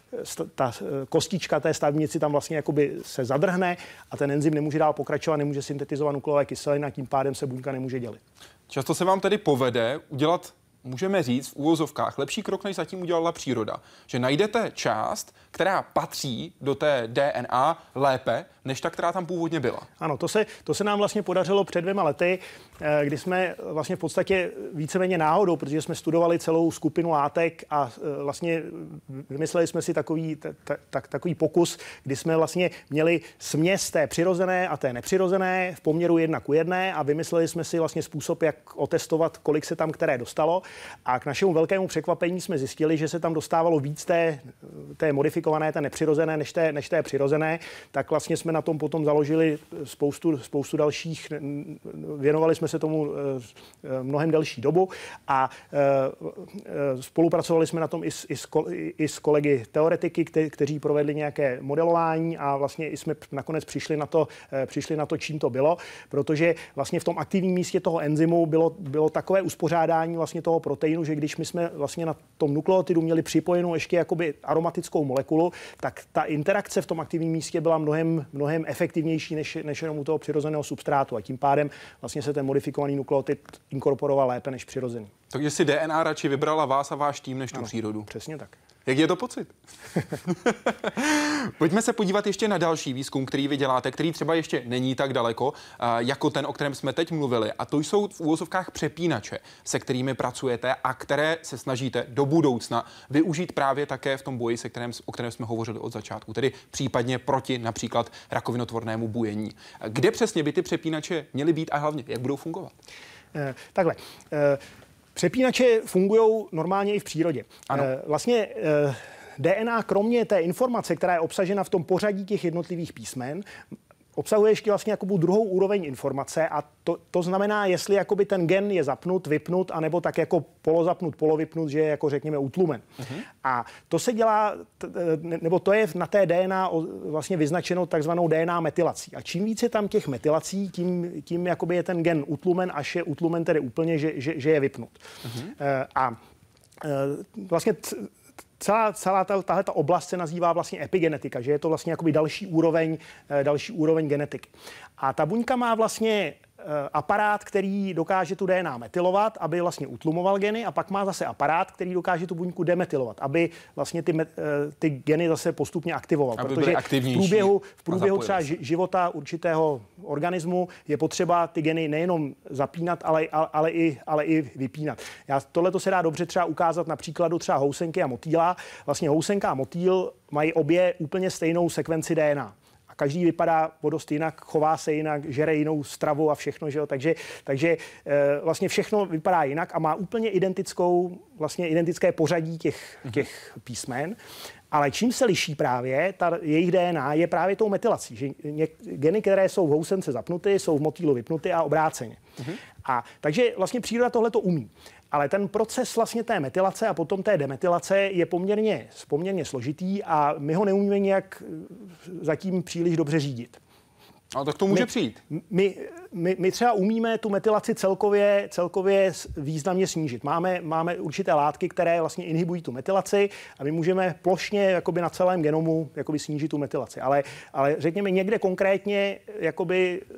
ta kostička té stavebnici tam vlastně jakoby se zadrhne a ten enzym nemůže dál pokračovat, nemůže syntetizovat syntetizovat nukleové kyseliny a tím pádem se buňka nemůže dělit. Často se vám tedy povede udělat můžeme říct v úvozovkách lepší krok, než zatím udělala příroda. Že najdete část, která patří do té DNA lépe, než ta, která tam původně byla. Ano, to se, to se nám vlastně podařilo před dvěma lety, eh, kdy jsme vlastně v podstatě víceméně náhodou, protože jsme studovali celou skupinu látek a eh, vlastně vymysleli jsme si takový, tak, takový pokus, kdy jsme vlastně měli směs té přirozené a té nepřirozené v poměru jedna ku jedné a vymysleli jsme si vlastně způsob, jak otestovat, kolik se tam které dostalo. A k našemu velkému překvapení jsme zjistili, že se tam dostávalo víc té té modifikované, té nepřirozené, než té, než té přirozené, tak vlastně jsme na tom potom založili spoustu, spoustu dalších, věnovali jsme se tomu mnohem delší dobu a spolupracovali jsme na tom i s, i s, i s kolegy teoretiky, kte, kteří provedli nějaké modelování a vlastně i jsme nakonec přišli na to, přišli na to, čím to bylo, protože vlastně v tom aktivním místě toho enzymu bylo, bylo takové uspořádání vlastně toho proteinu, že když my jsme vlastně na tom nukleotidu měli připojenou ještě jakoby aromatickou molekulu, tak ta interakce v tom aktivním místě byla mnohem, mnohem efektivnější než, než jenom u toho přirozeného substrátu a tím pádem vlastně se ten modifikovaný nukleotid inkorporoval lépe než přirozený. Takže si DNA radši vybrala vás a váš tým než tu ano, přírodu. Přesně tak. Jak je to pocit? Pojďme se podívat ještě na další výzkum, který vy děláte, který třeba ještě není tak daleko, jako ten, o kterém jsme teď mluvili. A to jsou v úvozovkách přepínače, se kterými pracujete a které se snažíte do budoucna využít právě také v tom boji, se kterém, o kterém jsme hovořili od začátku, tedy případně proti například rakovinotvornému bujení. Kde přesně by ty přepínače měly být a hlavně jak budou fungovat? Eh, takhle. Přepínače fungují normálně i v přírodě. Ano. Eh, vlastně eh, DNA, kromě té informace, která je obsažena v tom pořadí těch jednotlivých písmen, obsahuje ještě vlastně jakoby druhou úroveň informace a to, to znamená, jestli jakoby ten gen je zapnut, vypnut, anebo tak jako polozapnut, polovypnut, že je jako řekněme utlumen. Uh-huh. A to se dělá, nebo to je na té DNA vlastně vyznačeno takzvanou DNA metylací. A čím více tam těch metylací, tím, tím jakoby je ten gen utlumen, až je utlumen tedy úplně, že, že, že je vypnut. Uh-huh. A vlastně celá, celá ta, tahle ta oblast se nazývá vlastně epigenetika, že je to vlastně jakoby další úroveň, eh, další úroveň genetiky. A ta buňka má vlastně aparát, který dokáže tu DNA metylovat, aby vlastně utlumoval geny a pak má zase aparát, který dokáže tu buňku demetylovat, aby vlastně ty, eh, ty geny zase postupně aktivoval. Aby Protože v průběhu, v průběhu třeba života určitého organismu je potřeba ty geny nejenom zapínat, ale, ale, ale, i, ale i vypínat. Já, tohle to se dá dobře třeba ukázat na příkladu třeba housenky a motýla. Vlastně housenka a motýl mají obě úplně stejnou sekvenci DNA každý vypadá o dost jinak, chová se jinak, žere jinou stravu a všechno, že jo? Takže, takže e, vlastně všechno vypadá jinak a má úplně identickou, vlastně identické pořadí těch, mhm. těch písmen. Ale čím se liší právě, ta jejich DNA je právě tou metylací. Že geny, které jsou v housence zapnuty, jsou v motýlu vypnuty a obráceně. Uh-huh. A takže vlastně příroda tohle to umí. Ale ten proces vlastně té metylace a potom té demetylace je poměrně, poměrně složitý a my ho neumíme nějak eh, zatím příliš dobře řídit. A tak to může my, přijít. My, my, my třeba umíme tu metylaci celkově, celkově významně snížit. Máme, máme určité látky, které vlastně inhibují tu metylaci a my můžeme plošně jakoby na celém genomu jakoby snížit tu metylaci. Ale, ale řekněme někde konkrétně jakoby eh,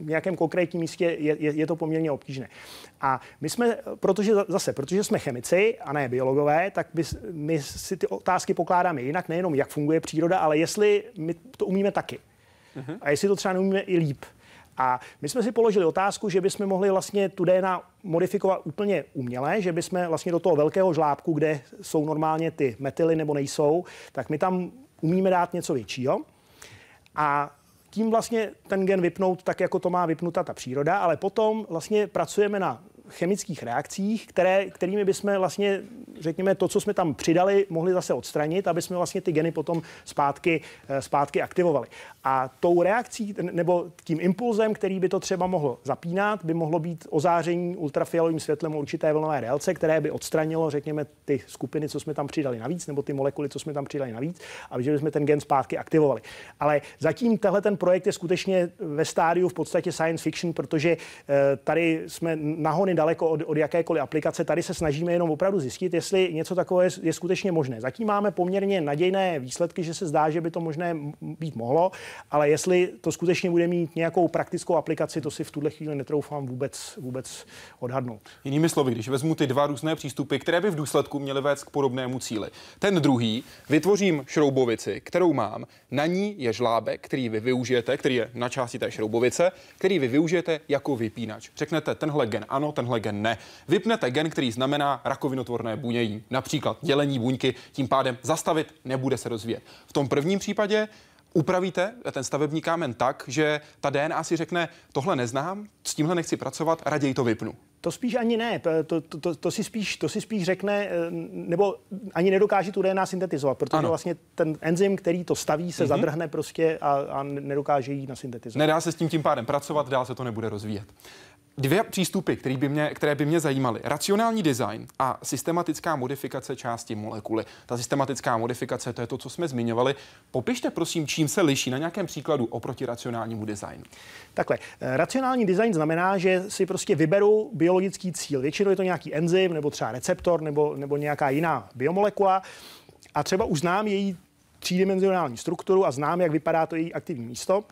v nějakém konkrétním místě je, je, je to poměrně obtížné. A my jsme, protože zase, protože jsme chemici a ne biologové, tak my, my si ty otázky pokládáme jinak, nejenom jak funguje příroda, ale jestli my to umíme taky. Uh-huh. A jestli to třeba neumíme i líp. A my jsme si položili otázku, že bychom mohli vlastně tu DNA modifikovat úplně uměle, že bychom vlastně do toho velkého žlábku, kde jsou normálně ty metily nebo nejsou, tak my tam umíme dát něco většího. A tím vlastně ten gen vypnout tak, jako to má vypnuta ta příroda, ale potom vlastně pracujeme na chemických reakcích, které, kterými bychom vlastně, řekněme, to, co jsme tam přidali, mohli zase odstranit, aby jsme vlastně ty geny potom zpátky, eh, zpátky aktivovali. A tou reakcí nebo tím impulzem, který by to třeba mohl zapínat, by mohlo být ozáření ultrafialovým světlem určité vlnové délce, které by odstranilo, řekněme, ty skupiny, co jsme tam přidali navíc, nebo ty molekuly, co jsme tam přidali navíc, a že bychom ten gen zpátky aktivovali. Ale zatím tenhle ten projekt je skutečně ve stádiu v podstatě science fiction, protože eh, tady jsme nahony daleko od, od jakékoliv aplikace. Tady se snažíme jenom opravdu zjistit, jestli něco takového je, je skutečně možné. Zatím máme poměrně nadějné výsledky, že se zdá, že by to možné být mohlo, ale jestli to skutečně bude mít nějakou praktickou aplikaci, to si v tuhle chvíli netroufám vůbec, vůbec odhadnout. Jinými slovy, když vezmu ty dva různé přístupy, které by v důsledku měly vést k podobnému cíli. Ten druhý, vytvořím šroubovici, kterou mám, na ní je žlábek, který vy využijete, který je na části té šroubovice, který vy využijete jako vypínač. Řeknete, tenhle gen ano, tenhle gen ne. Vypnete gen, který znamená rakovinotvorné bunění, například dělení buňky, tím pádem zastavit, nebude se rozvíjet. V tom prvním případě upravíte ten stavební kámen tak, že ta DNA si řekne, tohle neznám, s tímhle nechci pracovat, raději to vypnu. To spíš ani ne, to, to, to, to, si spíš, to si spíš řekne, nebo ani nedokáže tu DNA syntetizovat, protože ano. vlastně ten enzym, který to staví, se mm-hmm. zadrhne prostě a, a nedokáže jí nasyntetizovat. Nedá se s tím tím pádem pracovat, dál se to nebude rozvíjet. Dvě přístupy, které by, mě, které by mě zajímaly. Racionální design a systematická modifikace části molekuly. Ta systematická modifikace, to je to, co jsme zmiňovali. Popište prosím, čím se liší na nějakém příkladu oproti racionálnímu designu. Takhle, eh, racionální design znamená, že si prostě vyberu biologický cíl. Většinou je to nějaký enzym, nebo třeba receptor, nebo, nebo nějaká jiná biomolekula. A třeba už znám její třídimenzionální strukturu a znám, jak vypadá to její aktivní místo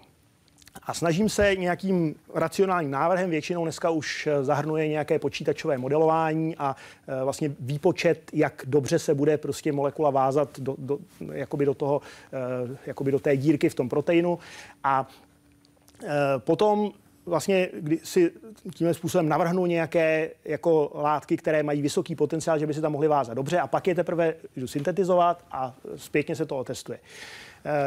a snažím se nějakým racionálním návrhem, většinou dneska už eh, zahrnuje nějaké počítačové modelování a eh, vlastně výpočet, jak dobře se bude prostě molekula vázat do, do, jakoby do, toho, eh, jakoby do té dírky v tom proteinu. A potom vlastně, kdy si tímhle způsobem navrhnu nějaké jako látky, které mají vysoký potenciál, že by se tam mohly vázat dobře a pak je teprve jdu syntetizovat a zpětně se to otestuje.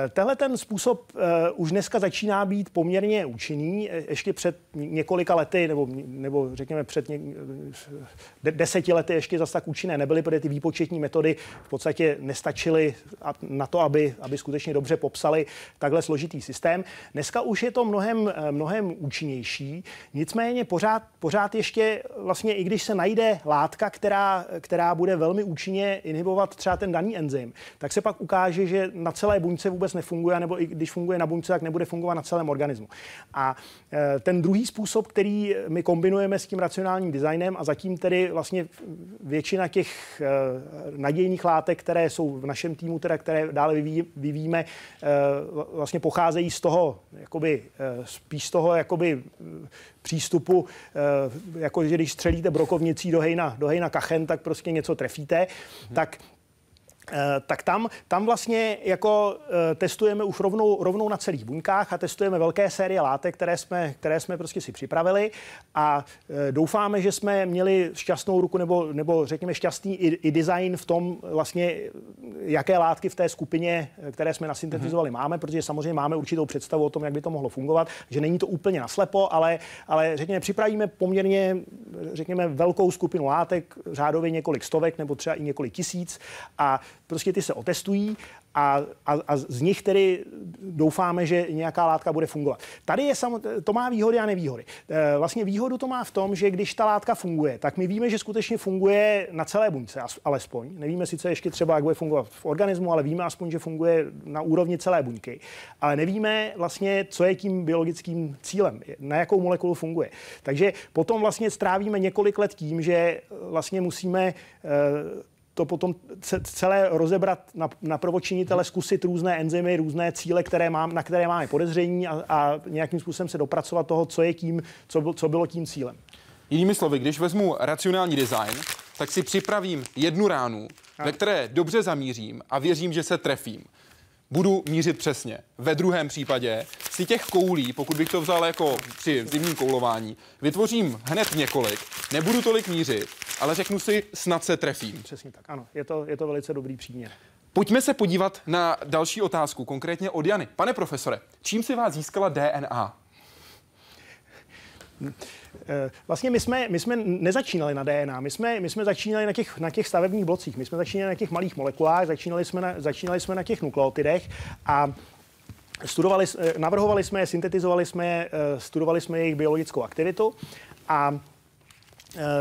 Tenhle ten způsob eh, už dneska začíná být poměrně účinný. Eh, ještě před několika lety, nebo, nebo řekněme před ně, deseti lety ještě zase tak účinné nebyly, protože ty výpočetní metody v podstatě nestačily na to, aby, aby skutečně dobře popsali takhle složitý systém. Dneska už je to mnohem, mnohem účinnější, nicméně pořád, pořád ještě vlastně, i když se najde látka, která, která bude velmi účinně inhibovat třeba ten daný enzym, tak se pak ukáže, že na celé buňce buňce vůbec nefunguje, nebo i když funguje na buňce, tak nebude fungovat na celém organismu. A e, ten druhý způsob, který my kombinujeme s tím racionálním designem a zatím tedy vlastně většina těch e, nadějných látek, které jsou v našem týmu, teda, které dále vyvíjí, vyvíjíme, e, vlastně pocházejí z toho, jakoby, spíš z toho jakoby, přístupu, jako že když střelíte brokovnicí do hejna, do hejna kachen, tak prostě něco trefíte, hmm. tak tak tam, tam vlastně jako eh, testujeme už rovnou, rovnou na celých buňkách a testujeme velké série látek, které jsme, které jsme prostě si připravili a eh, doufáme, že jsme měli šťastnou ruku nebo, nebo řekněme šťastný i, i design v tom vlastně, jaké látky v té skupině, které jsme nasyntetizovali, mm-hmm. máme, protože samozřejmě máme určitou představu o tom, jak by to mohlo fungovat, že není to úplně naslepo, ale, ale řekněme, připravíme poměrně, řekněme, velkou skupinu látek, řádově několik stovek nebo třeba i několik tisíc a prostě ty se otestují a, a, a z nich tedy doufáme, že nějaká látka bude fungovat. Tady je sam, to má výhody a nevýhody. E, vlastně výhodu to má v tom, že když ta látka funguje, tak my víme, že skutečně funguje na celé buňce, alespoň. Nevíme sice ještě třeba, jak bude fungovat v organismu, ale víme aspoň, že funguje na úrovni celé buňky. Ale nevíme vlastně, co je tím biologickým cílem, na jakou molekulu funguje. Takže potom vlastně strávíme několik let tím, že vlastně musíme e, to potom celé rozebrat na, na prvočinitele, zkusit různé enzymy, různé cíle, které mám, na které máme podezření a, a nějakým způsobem se dopracovat toho, co je tím, co, byl, co bylo tím cílem. Jinými slovy, když vezmu racionální design, tak si připravím jednu ránu, a. ve které dobře zamířím a věřím, že se trefím budu mířit přesně. Ve druhém případě si těch koulí, pokud bych to vzal jako při zimním koulování, vytvořím hned několik, nebudu tolik mířit, ale řeknu si, snad se trefím. Přesně tak, ano, je to, je to velice dobrý příměr. Pojďme se podívat na další otázku, konkrétně od Jany. Pane profesore, čím si vás získala DNA? Eh, vlastně my jsme, my jsme nezačínali na DNA, my jsme, my jsme začínali na těch, na těch stavebních blocích, my jsme začínali na těch malých molekulách, začínali jsme na, začínali jsme na těch nukleotidech a studovali, eh, navrhovali jsme je, syntetizovali jsme je, eh, studovali jsme jejich biologickou aktivitu a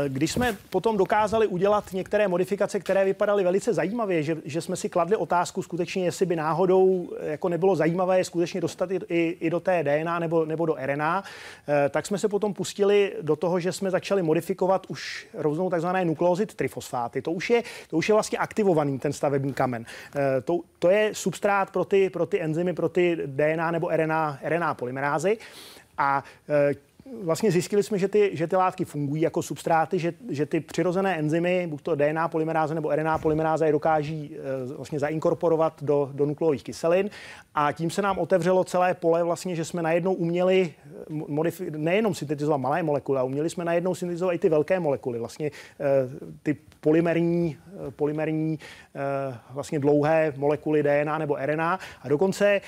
když jsme potom dokázali udělat některé modifikace, které vypadaly velice zajímavě, že, že jsme si kladli otázku skutečně, jestli by náhodou eh, jako nebylo zajímavé je skutečně dostat i, i do té DNA nebo, nebo do RNA, eh, tak jsme se potom pustili do toho, že jsme začali modifikovat už rovnou takzvané nukleozid trifosfáty. To už je, to už je vlastně aktivovaný ten stavební kamen. To, to je substrát pro ty, pro ty enzymy, pro ty DNA nebo RNA, RNA polymerázy. A vlastně zjistili jsme, že ty, že ty látky fungují jako substráty, že, že ty přirozené enzymy, buď to DNA polymeráze nebo RNA polymeráze, je dokáží e, vlastně zainkorporovat do, do nukleových kyselin a tím se nám otevřelo celé pole vlastně, že jsme najednou uměli eh, modifi- nejenom syntetizovat malé molekuly, ale uměli jsme najednou syntetizovat i ty velké molekuly, vlastně e, ty polymerní, polymerní vlastně dlouhé molekuly DNA nebo RNA a dokonce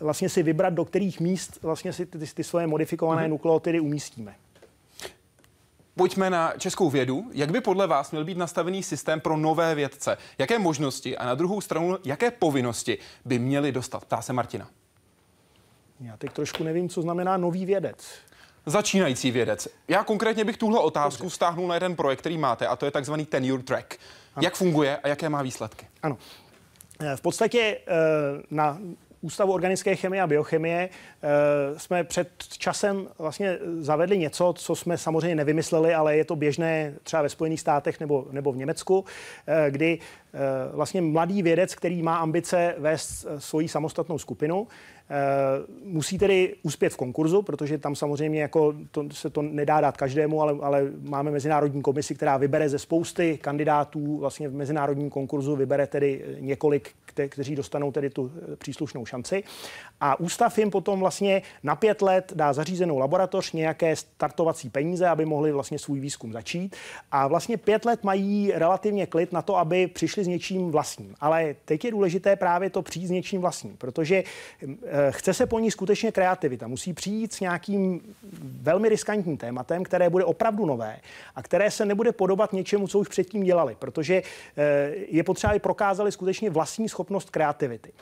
vlastně si vybrat, do kterých míst vlastně si ty, ty, ty svoje modifikované mm-hmm. nukleotidy umístíme. Pojďme na českou vědu. Jak by podle vás měl být nastavený systém pro nové vědce? Jaké možnosti a na druhou stranu, jaké povinnosti by měli dostat? Ptá se Martina. Já teď trošku nevím, co znamená nový vědec. Začínající vědec. Já konkrétně bych tuhle otázku Dobře. stáhnul na jeden projekt, který máte, a to je takzvaný tenure track. Ano. Jak funguje a jaké má výsledky? Ano. Eh, v podstatě eh, na Ústavu organické chemie a biochemie eh, jsme před časem vlastně zavedli něco, co jsme samozřejmě nevymysleli, ale je to běžné třeba ve Spojených státech nebo, nebo v Německu, kdy vlastně mladý vědec, který má ambice vést svoji samostatnou skupinu, Eh, musí tedy uspět v konkurzu, protože tam samozřejmě jako to, se to nedá dát každému, ale, ale máme mezinárodní komisi, která vybere ze spousty kandidátů vlastně v mezinárodním konkurzu, vybere tedy několik, kte, kteří dostanou tedy tu eh, příslušnou šanci. A ústav jim potom vlastně na pět let dá zařízenou laboratoř, nějaké startovací peníze, aby mohli vlastně svůj výzkum začít. A vlastně pět let mají relativně klid na to, aby přišli s něčím vlastním. Ale teď je důležité právě to přijít s něčím vlastním, protože eh, Eh, chce se po ní skutečně kreativita. Musí přijít s nějakým velmi riskantním tématem, které bude opravdu nové a které se nebude podobat něčemu, co už předtím dělali, protože eh, je potřeba, aby prokázali skutečně vlastní schopnost kreativity.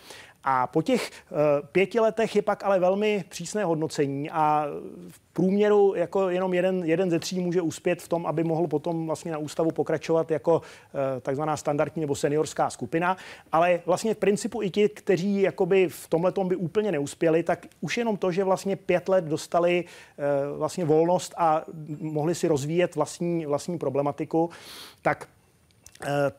A po těch uh, pěti letech je pak ale velmi přísné hodnocení a v průměru jako jenom jeden, jeden ze tří může uspět v tom, aby mohl potom vlastně na ústavu pokračovat jako uh, takzvaná standardní nebo seniorská skupina. Ale vlastně v principu i ti, kteří jakoby v tomhle by úplně neuspěli, tak už jenom to, že vlastně pět let dostali uh, vlastně volnost a mohli si rozvíjet vlastní, vlastní problematiku, tak Eh,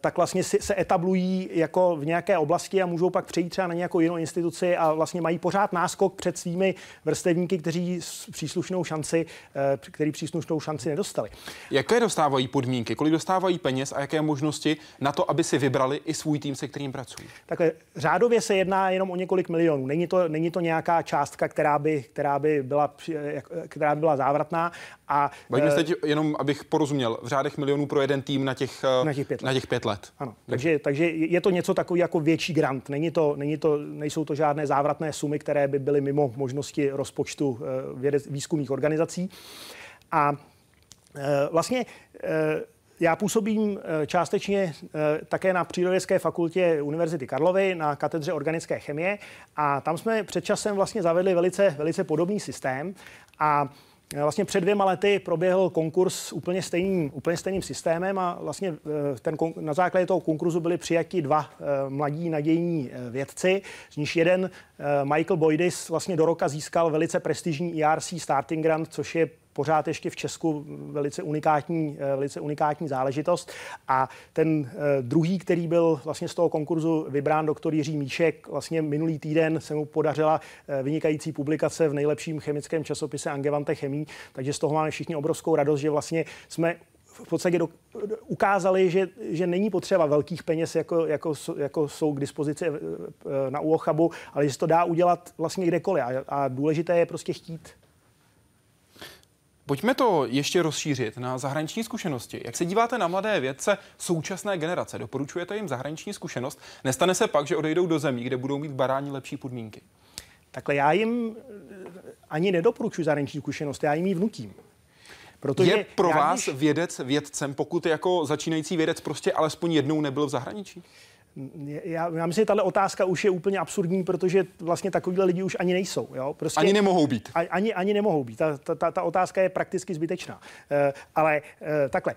tak vlastně se etablují jako v nějaké oblasti a můžou pak přejít třeba na nějakou jinou instituci a vlastně mají pořád náskok před svými vrstevníky, kteří příslušnou šanci, eh, který příslušnou šanci nedostali. Jaké dostávají podmínky, kolik dostávají peněz a jaké možnosti na to, aby si vybrali i svůj tým, se kterým pracují? Takhle řádově se jedná jenom o několik milionů. Není to, není to nějaká částka, která by, která by, byla, která by byla závratná. A, Bavíme se teď jenom, abych porozuměl, v řádech milionů pro jeden tým na těch, na těch pět let. Na těch pět let. Ano, takže, takže je to něco takový jako větší grant. Není to, není to, nejsou to žádné závratné sumy, které by byly mimo možnosti rozpočtu eh, vědec, výzkumných organizací. A eh, vlastně eh, já působím částečně také na Přírodovědské fakultě Univerzity Karlovy na katedře organické chemie a tam jsme před časem vlastně zavedli velice, velice podobný systém a Eh, vlastně před dvěma lety proběhl konkurs úplně stejným, úplně stejným systémem a vlastně eh, ten, na základě toho konkurzu byli přijati dva eh, mladí nadějní vědci, z nich jeden Michael Boydis vlastně do roka získal velice prestižní ERC Starting Grant, což je pořád ještě v Česku velice unikátní, eh, velice unikátní záležitost. A ten eh, druhý, který byl vlastně z toho konkurzu vybrán, doktor Jiří Míšek, vlastně minulý týden se mu podařila eh, vynikající publikace v nejlepším chemickém časopise Angewandte Chemie, takže z toho máme všichni obrovskou radost, že vlastně jsme v podstatě do, ukázali, že, že není potřeba velkých peněz, jako, jako, jako jsou k dispozici na UOCHABu, ale že se to dá udělat vlastně kdekoliv. A, a důležité je prostě chtít. Pojďme to ještě rozšířit na zahraniční zkušenosti. Jak se díváte na mladé vědce současné generace? Doporučujete jim zahraniční zkušenost? Nestane se pak, že odejdou do zemí, kde budou mít barání lepší podmínky? Takhle já jim eh, ani nedoporučuji zahraniční zkušenost, já jim ji vnutím. Protože je pro vás když... vědec vědcem, pokud jako začínající vědec prostě alespoň jednou nebyl v zahraničí? Já, já myslím, že tahle otázka už je úplně absurdní, protože vlastně takovýhle lidi už ani nejsou. Jo? Prostě, ani nemohou být. Ani, ani nemohou být. Ta, ta, ta otázka je prakticky zbytečná. Uh, ale uh, takhle,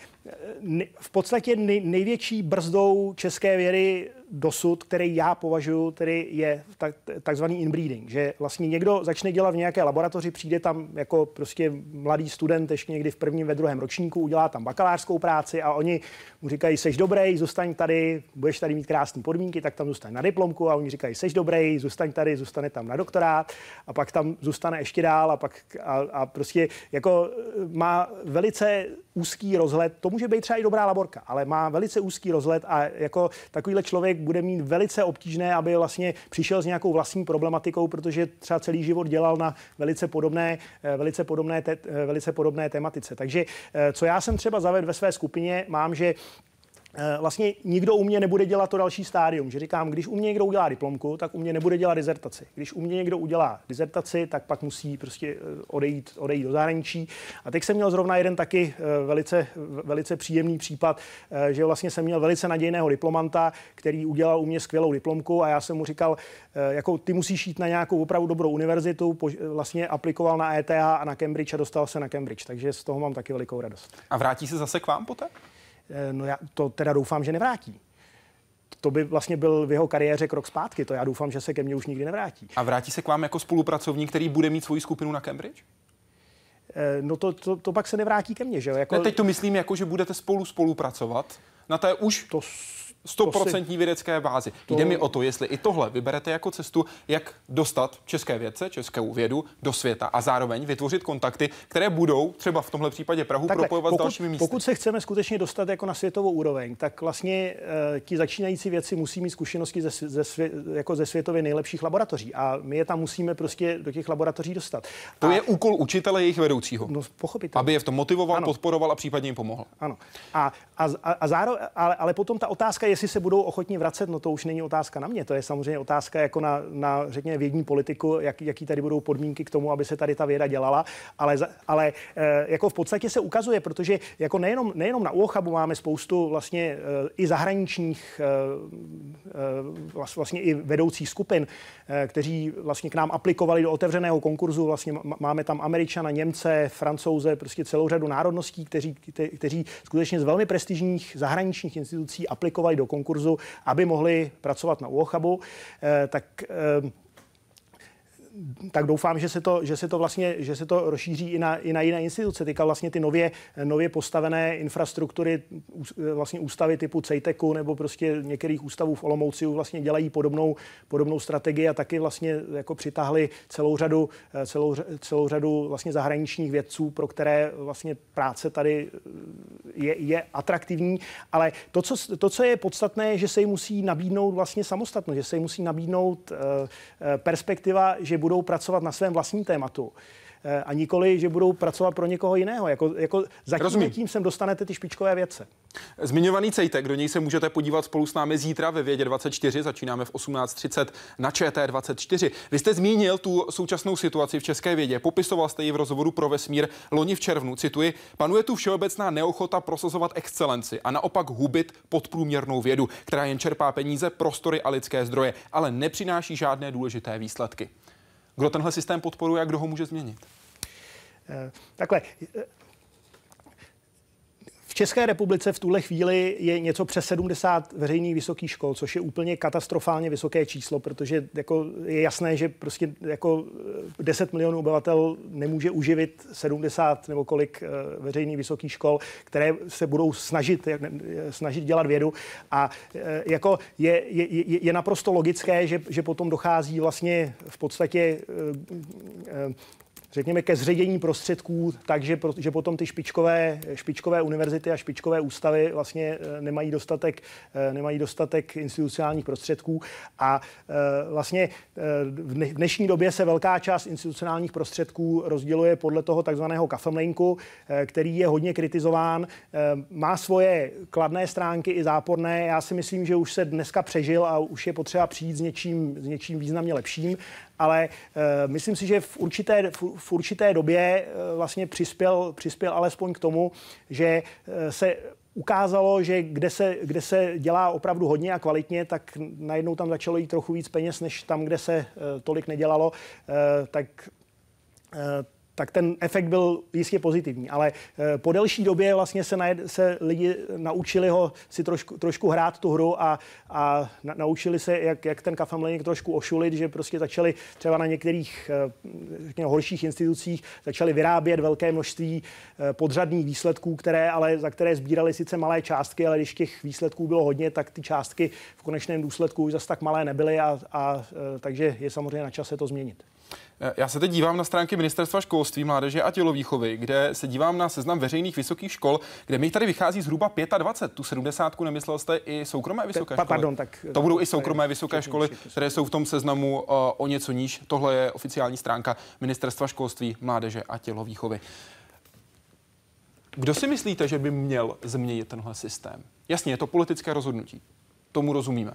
uh, v podstatě nej, největší brzdou české vědy dosud, který já považuji, tedy je tak, takzvaný inbreeding, že vlastně někdo začne dělat v nějaké laboratoři, přijde tam jako prostě mladý student, ještě někdy v prvním, ve druhém ročníku, udělá tam bakalářskou práci a oni mu říkají, seš dobrý, zůstaň tady, budeš tady mít krásné podmínky, tak tam zůstaň na diplomku a oni říkají, seš dobrý, zůstaň tady, zůstane tam na doktorát a pak tam zůstane ještě dál a pak a, a prostě jako má velice úzký rozhled, to může být třeba i dobrá laborka, ale má velice úzký rozhled a jako takovýhle člověk bude mít velice obtížné, aby vlastně přišel s nějakou vlastní problematikou, protože třeba celý život dělal na velice podobné, eh, velice podobné, te, eh, velice podobné tematice. Takže eh, co já jsem třeba zavedl ve své skupině, mám, že vlastně nikdo u mě nebude dělat to další stádium. Že říkám, když u mě někdo udělá diplomku, tak u mě nebude dělat dizertaci. Když u mě někdo udělá dizertaci, tak pak musí prostě eh, odejít, odejít do zahraničí. A teď jsem měl zrovna jeden taky eh, velice, velice příjemný případ, že vlastně jsem měl velice nadějného diplomanta, který udělal u mě skvělou diplomku a já jsem mu říkal, jako ty musíš jít na nějakou opravdu dobrou univerzitu, vlastně aplikoval na ETH a na Cambridge a dostal se na Cambridge, takže z toho mám taky velikou radost. A vrátí se zase k vám poté? Eh, no já to teda doufám, že nevrátí. To by vlastně byl v jeho kariéře krok zpátky. To já doufám, že se ke mně už nikdy nevrátí. A vrátí se k vám jako spolupracovník, který bude mít svoji skupinu na Cambridge? Eh, no to, to, to pak se nevrátí ke mně, že jo? Jako... Ne, teď to myslím jako, že budete spolu spolupracovat na té už to stoprocentní vědecké bázi. To... Jde mi o to, jestli i tohle vyberete jako cestu, jak dostat české vědce, českou vědu do světa a zároveň vytvořit kontakty, které budou třeba v tomhle případě Prahu Takhle, propojovat pokud, s dalšími místy. Pokud se chceme skutečně dostat jako na světovou úroveň, tak vlastně uh, ti začínající věci musí mít zkušenosti ze, ze, svě, jako ze světově nejlepších laboratoří a my je tam musíme prostě do těch laboratoří dostat. To a, je úkol učitele jejich vedoucího. No, pochopitelně. Aby je v tom motivoval, ano. podporoval a případně jim pomohl. Ano. A, a, a, a zároveň, ale, ale potom ta otázka, jestli se budou ochotní vracet, no to už není otázka na mě, to je samozřejmě otázka jako na, na řekněme, vědní politiku, jak, jaký tady budou podmínky k tomu, aby se tady ta věda dělala, ale, ale eh, jako v podstatě se ukazuje, protože jako nejenom, nejenom na UOCHABu máme spoustu vlastně eh, i zahraničních eh, vlastně i vedoucích skupin, kteří vlastně k nám aplikovali do otevřeného konkurzu, vlastně máme tam Američana, Němce, Francouze, prostě celou řadu národností, kteří, kteří skutečně z velmi prestižních zahraničních institucí aplikovali do konkurzu, aby mohli pracovat na UOCHABu, eh, tak eh, tak doufám, že se to, že se to vlastně, že se to rozšíří i na, i na jiné instituce. Teďka vlastně ty nově, nově postavené infrastruktury, vlastně ústavy typu CEJTEKu nebo prostě některých ústavů v Olomouci vlastně dělají podobnou, podobnou strategii a taky vlastně jako přitáhli celou řadu, celou, celou řadu vlastně zahraničních vědců, pro které vlastně práce tady je, je atraktivní, ale to co, to, co je podstatné, je, že se jim musí nabídnout vlastně samostatnost, že se jim musí nabídnout uh, perspektiva, že budou pracovat na svém vlastním tématu eh, a nikoli, že budou pracovat pro někoho jiného. Jako, jako zatím Rozumím. tím sem dostanete ty špičkové vědce. Zmiňovaný Cejtek, do něj se můžete podívat spolu s námi zítra ve Vědě 24, začínáme v 18.30 na ČT24. Vy jste zmínil tu současnou situaci v české vědě, popisoval jste ji v rozhovoru pro vesmír loni v červnu, cituji, panuje tu všeobecná neochota prosazovat excelenci a naopak hubit podprůměrnou vědu, která jen čerpá peníze, prostory a lidské zdroje, ale nepřináší žádné důležité výsledky. Kdo tenhle systém podporuje a kdo ho může změnit? Eh, takhle, České republice v tuhle chvíli je něco přes 70 veřejných vysokých škol, což je úplně katastrofálně vysoké číslo, protože jako je jasné, že prostě jako 10 milionů obyvatel nemůže uživit 70 nebo kolik eh, veřejných vysokých škol, které se budou snažit, snažit dělat vědu. A eh, jako je, je, je naprosto logické, že, že potom dochází vlastně v podstatě eh, řekněme, ke zředění prostředků, takže že potom ty špičkové, špičkové univerzity a špičkové ústavy vlastně eh, nemají dostatek, eh, nemají dostatek institucionálních prostředků. A eh, vlastně v dnešní době se velká část institucionálních prostředků rozděluje podle toho takzvaného kafemlinku, který je hodně kritizován, má svoje kladné stránky i záporné. Já si myslím, že už se dneska přežil a už je potřeba přijít s něčím, s něčím významně lepším ale uh, myslím si, že v určité, v, v určité době uh, vlastně přispěl, přispěl alespoň k tomu, že uh, se ukázalo, že kde se, kde se dělá opravdu hodně a kvalitně, tak najednou tam začalo jít trochu víc peněz, než tam, kde se uh, tolik nedělalo. Uh, tak uh, tak ten efekt byl jistě pozitivní. Ale eh, po delší době vlastně se, najed, se lidi naučili ho si trošku, trošku hrát tu hru a, a na, naučili se, jak, jak ten kafemleník trošku ošulit, že prostě začali třeba na některých eh, řekněme, horších institucích začali vyrábět velké množství eh, podřadných výsledků, které ale za které sbírali sice malé částky, ale když těch výsledků bylo hodně, tak ty částky v konečném důsledku už zase tak malé nebyly a, a takže je samozřejmě na čase to změnit. Já se teď dívám na stránky Ministerstva školství, mládeže a tělovýchovy, kde se dívám na seznam veřejných vysokých škol, kde mi tady vychází zhruba 25. Tu 70. nemyslel jste i soukromé vysoké školy? Pardon, tak... To budou i soukromé vysoké školy, které jsou v tom seznamu o něco níž. Tohle je oficiální stránka Ministerstva školství, mládeže a tělovýchovy. Kdo si myslíte, že by měl změnit tenhle systém? Jasně, je to politické rozhodnutí. Tomu rozumíme.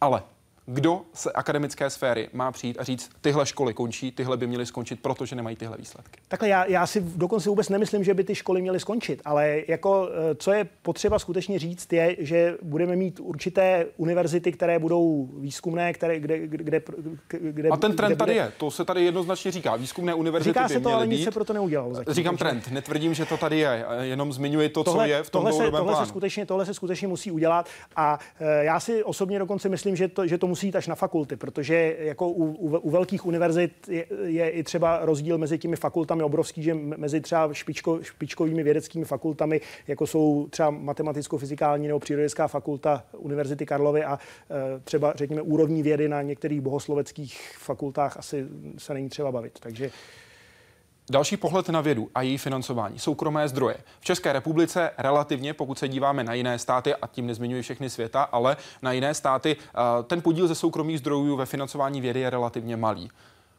Ale kdo z akademické sféry má přijít a říct, tyhle školy končí, tyhle by měly skončit, protože nemají tyhle výsledky. Takhle já, já si dokonce vůbec nemyslím, že by ty školy měly skončit, ale jako, eh, co je potřeba skutečně říct, je, že budeme mít určité univerzity, které budou výzkumné, které, kde, kde, kde A ten trend kde tady bude... je, to se tady jednoznačně říká. Výzkumné univerzity Říká se to, ale nic být. se proto neudělalo. Zatím, Říkám takže... trend, netvrdím, že to tady je, jenom zmiňuji to, tohle, co je v tom tohle se, tohle plánu. se, skutečně, tohle se skutečně musí udělat a e, já si osobně dokonce myslím, že to, že to musí jít až na fakulty protože jako u, u, u velkých univerzit je, je i třeba rozdíl mezi těmi fakultami obrovský, že mezi třeba špičko, špičkovými vědeckými fakultami, jako jsou třeba matematicko-fyzikální nebo přírodická fakulta Univerzity Karlovy a e, třeba řekněme úrovní vědy na některých bohosloveckých fakultách asi se není třeba bavit. Takže Další pohled na vědu a její financování. Soukromé zdroje. V České republice relativně, pokud se díváme na jiné státy, a tím nezmiňuji všechny světa, ale na jiné státy, eh, ten podíl ze soukromých zdrojů ve financování vědy je relativně malý.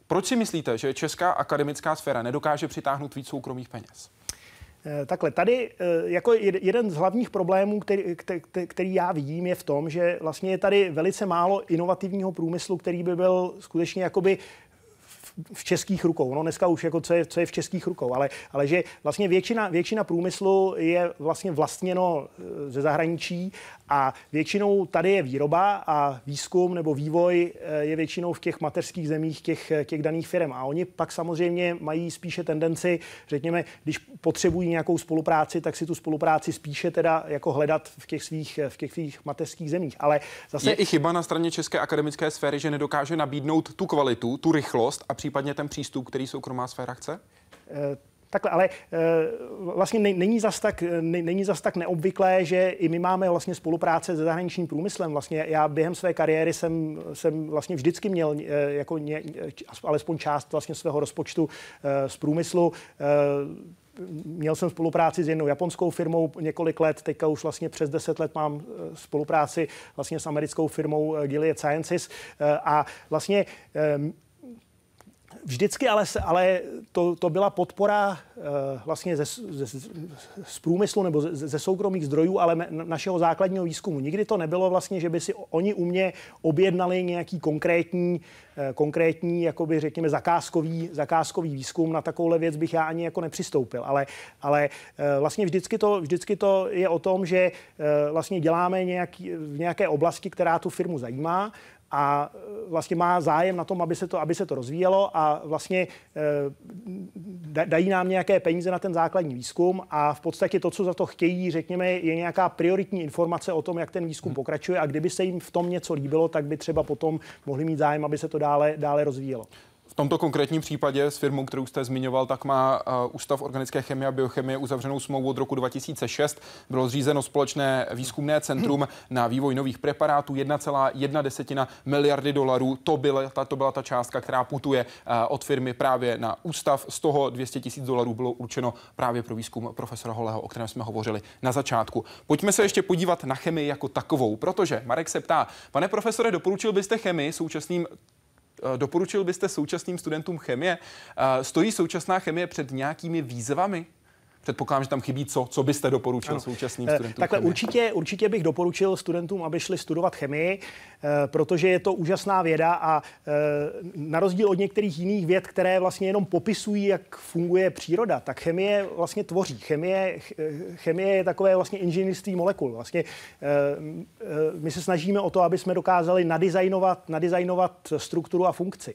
Proč si myslíte, že česká akademická sféra nedokáže přitáhnout víc soukromých peněz? Eh, takhle, tady eh, jako jeden z hlavních problémů, který, který já vidím, je v tom, že vlastně je tady velice málo inovativního průmyslu, který by byl skutečně jakoby v českých rukou. No dneska už jako co je, co je v českých rukou, ale, ale že vlastně většina, většina průmyslu je vlastně vlastněno e, ze zahraničí a většinou tady je výroba a výzkum nebo vývoj e, je většinou v těch mateřských zemích těch, těch daných firm. A oni pak samozřejmě mají spíše tendenci, řekněme, když potřebují nějakou spolupráci, tak si tu spolupráci spíše teda jako hledat v těch svých, v těch svých mateřských zemích. Ale zase... Je i chyba na straně české akademické sféry, že nedokáže nabídnout tu kvalitu, tu rychlost a případně ten přístup, který soukromá sféra chce? E, Takhle, ale e, vlastně není zas, tak, není zas tak neobvyklé, že i my máme vlastně spolupráce se zahraničním průmyslem. Vlastně já během své kariéry jsem, jsem vlastně vždycky měl e, jako ně, alespoň část vlastně svého rozpočtu z průmyslu. Měl jsem spolupráci s jednou japonskou firmou několik let, teďka už vlastně přes deset let mám spolupráci vlastně s americkou firmou Gilead Sciences a vlastně Vždycky ale, ale to, to byla podpora uh, vlastně ze, ze, z průmyslu nebo ze, ze soukromých zdrojů, ale našeho základního výzkumu. Nikdy to nebylo vlastně, že by si oni u mě objednali nějaký konkrétní, uh, konkrétní jakoby řekněme zakázkový, zakázkový výzkum. Na takovouhle věc bych já ani jako nepřistoupil. Ale, ale uh, vlastně vždycky to, vždycky to je o tom, že vlastně děláme nějaký, v nějaké oblasti, která tu firmu zajímá a e, vlastně má zájem na tom, aby se to, aby se to rozvíjelo a vlastně e, dají nám nějaké peníze na ten základní výzkum a v podstatě to, co za to chtějí, řekněme, je nějaká prioritní informace o tom, jak ten výzkum hmm. pokračuje a kdyby se jim v tom něco líbilo, tak by třeba potom mohli mít zájem, aby se to dále, dále rozvíjelo. Tomto konkrétním případě s firmou, kterou jste zmiňoval, tak má uh, Ústav organické chemie a biochemie uzavřenou smlouvu od roku 2006. Bylo zřízeno společné výzkumné centrum na vývoj nových preparátů 1,1 miliardy dolarů. To byla, ta, to byla ta částka, která putuje uh, od firmy právě na ústav. Z toho 200 tisíc dolarů bylo určeno právě pro výzkum profesora Holého, o kterém jsme hovořili na začátku. Pojďme se ještě podívat na chemii jako takovou, protože Marek se ptá, pane profesore, doporučil byste chemii současným Eh, doporučil byste současným studentům chemie? Eh, stojí současná chemie před nějakými výzvami? Předpokládám, že tam chybí co, co byste doporučil ano. současným eh, studentům? Takhle určitě, určitě bych doporučil studentům, aby šli studovat chemii, eh, protože je to úžasná věda a eh, na rozdíl od některých jiných věd, které vlastně jenom popisují, jak funguje příroda, tak chemie vlastně tvoří. Chemie, chemie je takové vlastně inženýrství molekul. Vlastně my se snažíme o to, aby jsme dokázali nadizajnovat, nadizajnovat strukturu a funkci.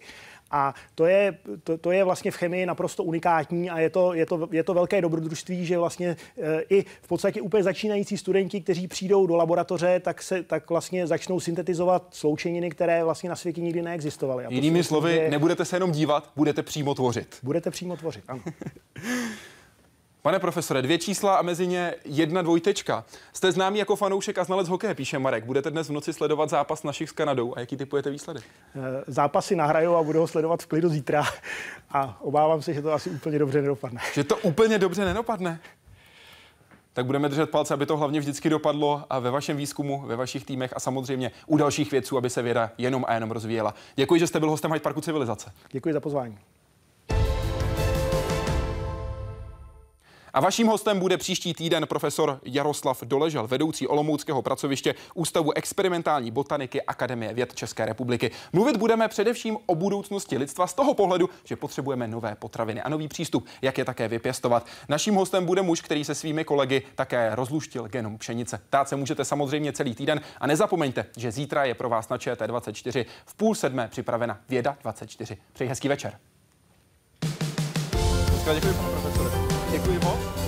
A to je, to, to je vlastně v chemii naprosto unikátní a je to, je to, je to velké dobrodružství, že vlastně e, i v podstatě úplně začínající studenti, kteří přijdou do laboratoře, tak, se, tak vlastně začnou syntetizovat sloučeniny, které vlastně na světě nikdy neexistovaly. A Jinými slovy, že... nebudete se jenom dívat, budete přímo tvořit. Budete přímo tvořit, ano. Pane profesore, dvě čísla a mezi ně jedna dvojtečka. Jste známý jako fanoušek a znalec hokeje, píše Marek. Budete dnes v noci sledovat zápas našich s Kanadou. A jaký typujete výsledek? Eh, zápasy nahrajou a budu ho sledovat v klidu zítra. A obávám se, že to asi úplně dobře nedopadne. Že to úplně dobře nedopadne? tak budeme držet palce, aby to hlavně vždycky dopadlo a ve vašem výzkumu, ve vašich týmech a samozřejmě u dalších vědců, aby se věda jenom a jenom rozvíjela. Děkuji, že jste byl hostem Hyde Parku Civilizace. Děkuji za pozvání. A vaším hostem bude příští týden profesor Jaroslav Doležal, vedoucí Olomouckého pracoviště Ústavu experimentální botaniky Akademie věd České republiky. Mluvit budeme především o budoucnosti lidstva z toho pohledu, že potřebujeme nové potraviny a nový přístup, jak je také vypěstovat. Naším hostem bude muž, který se svými kolegy také rozluštil genom pšenice. Tát se můžete samozřejmě celý týden a nezapomeňte, že zítra je pro vás na ČT24 v půl sedmé připravena Věda 24. Přeji hezký večer. Děkuji, pane profesore. Děkuji moc.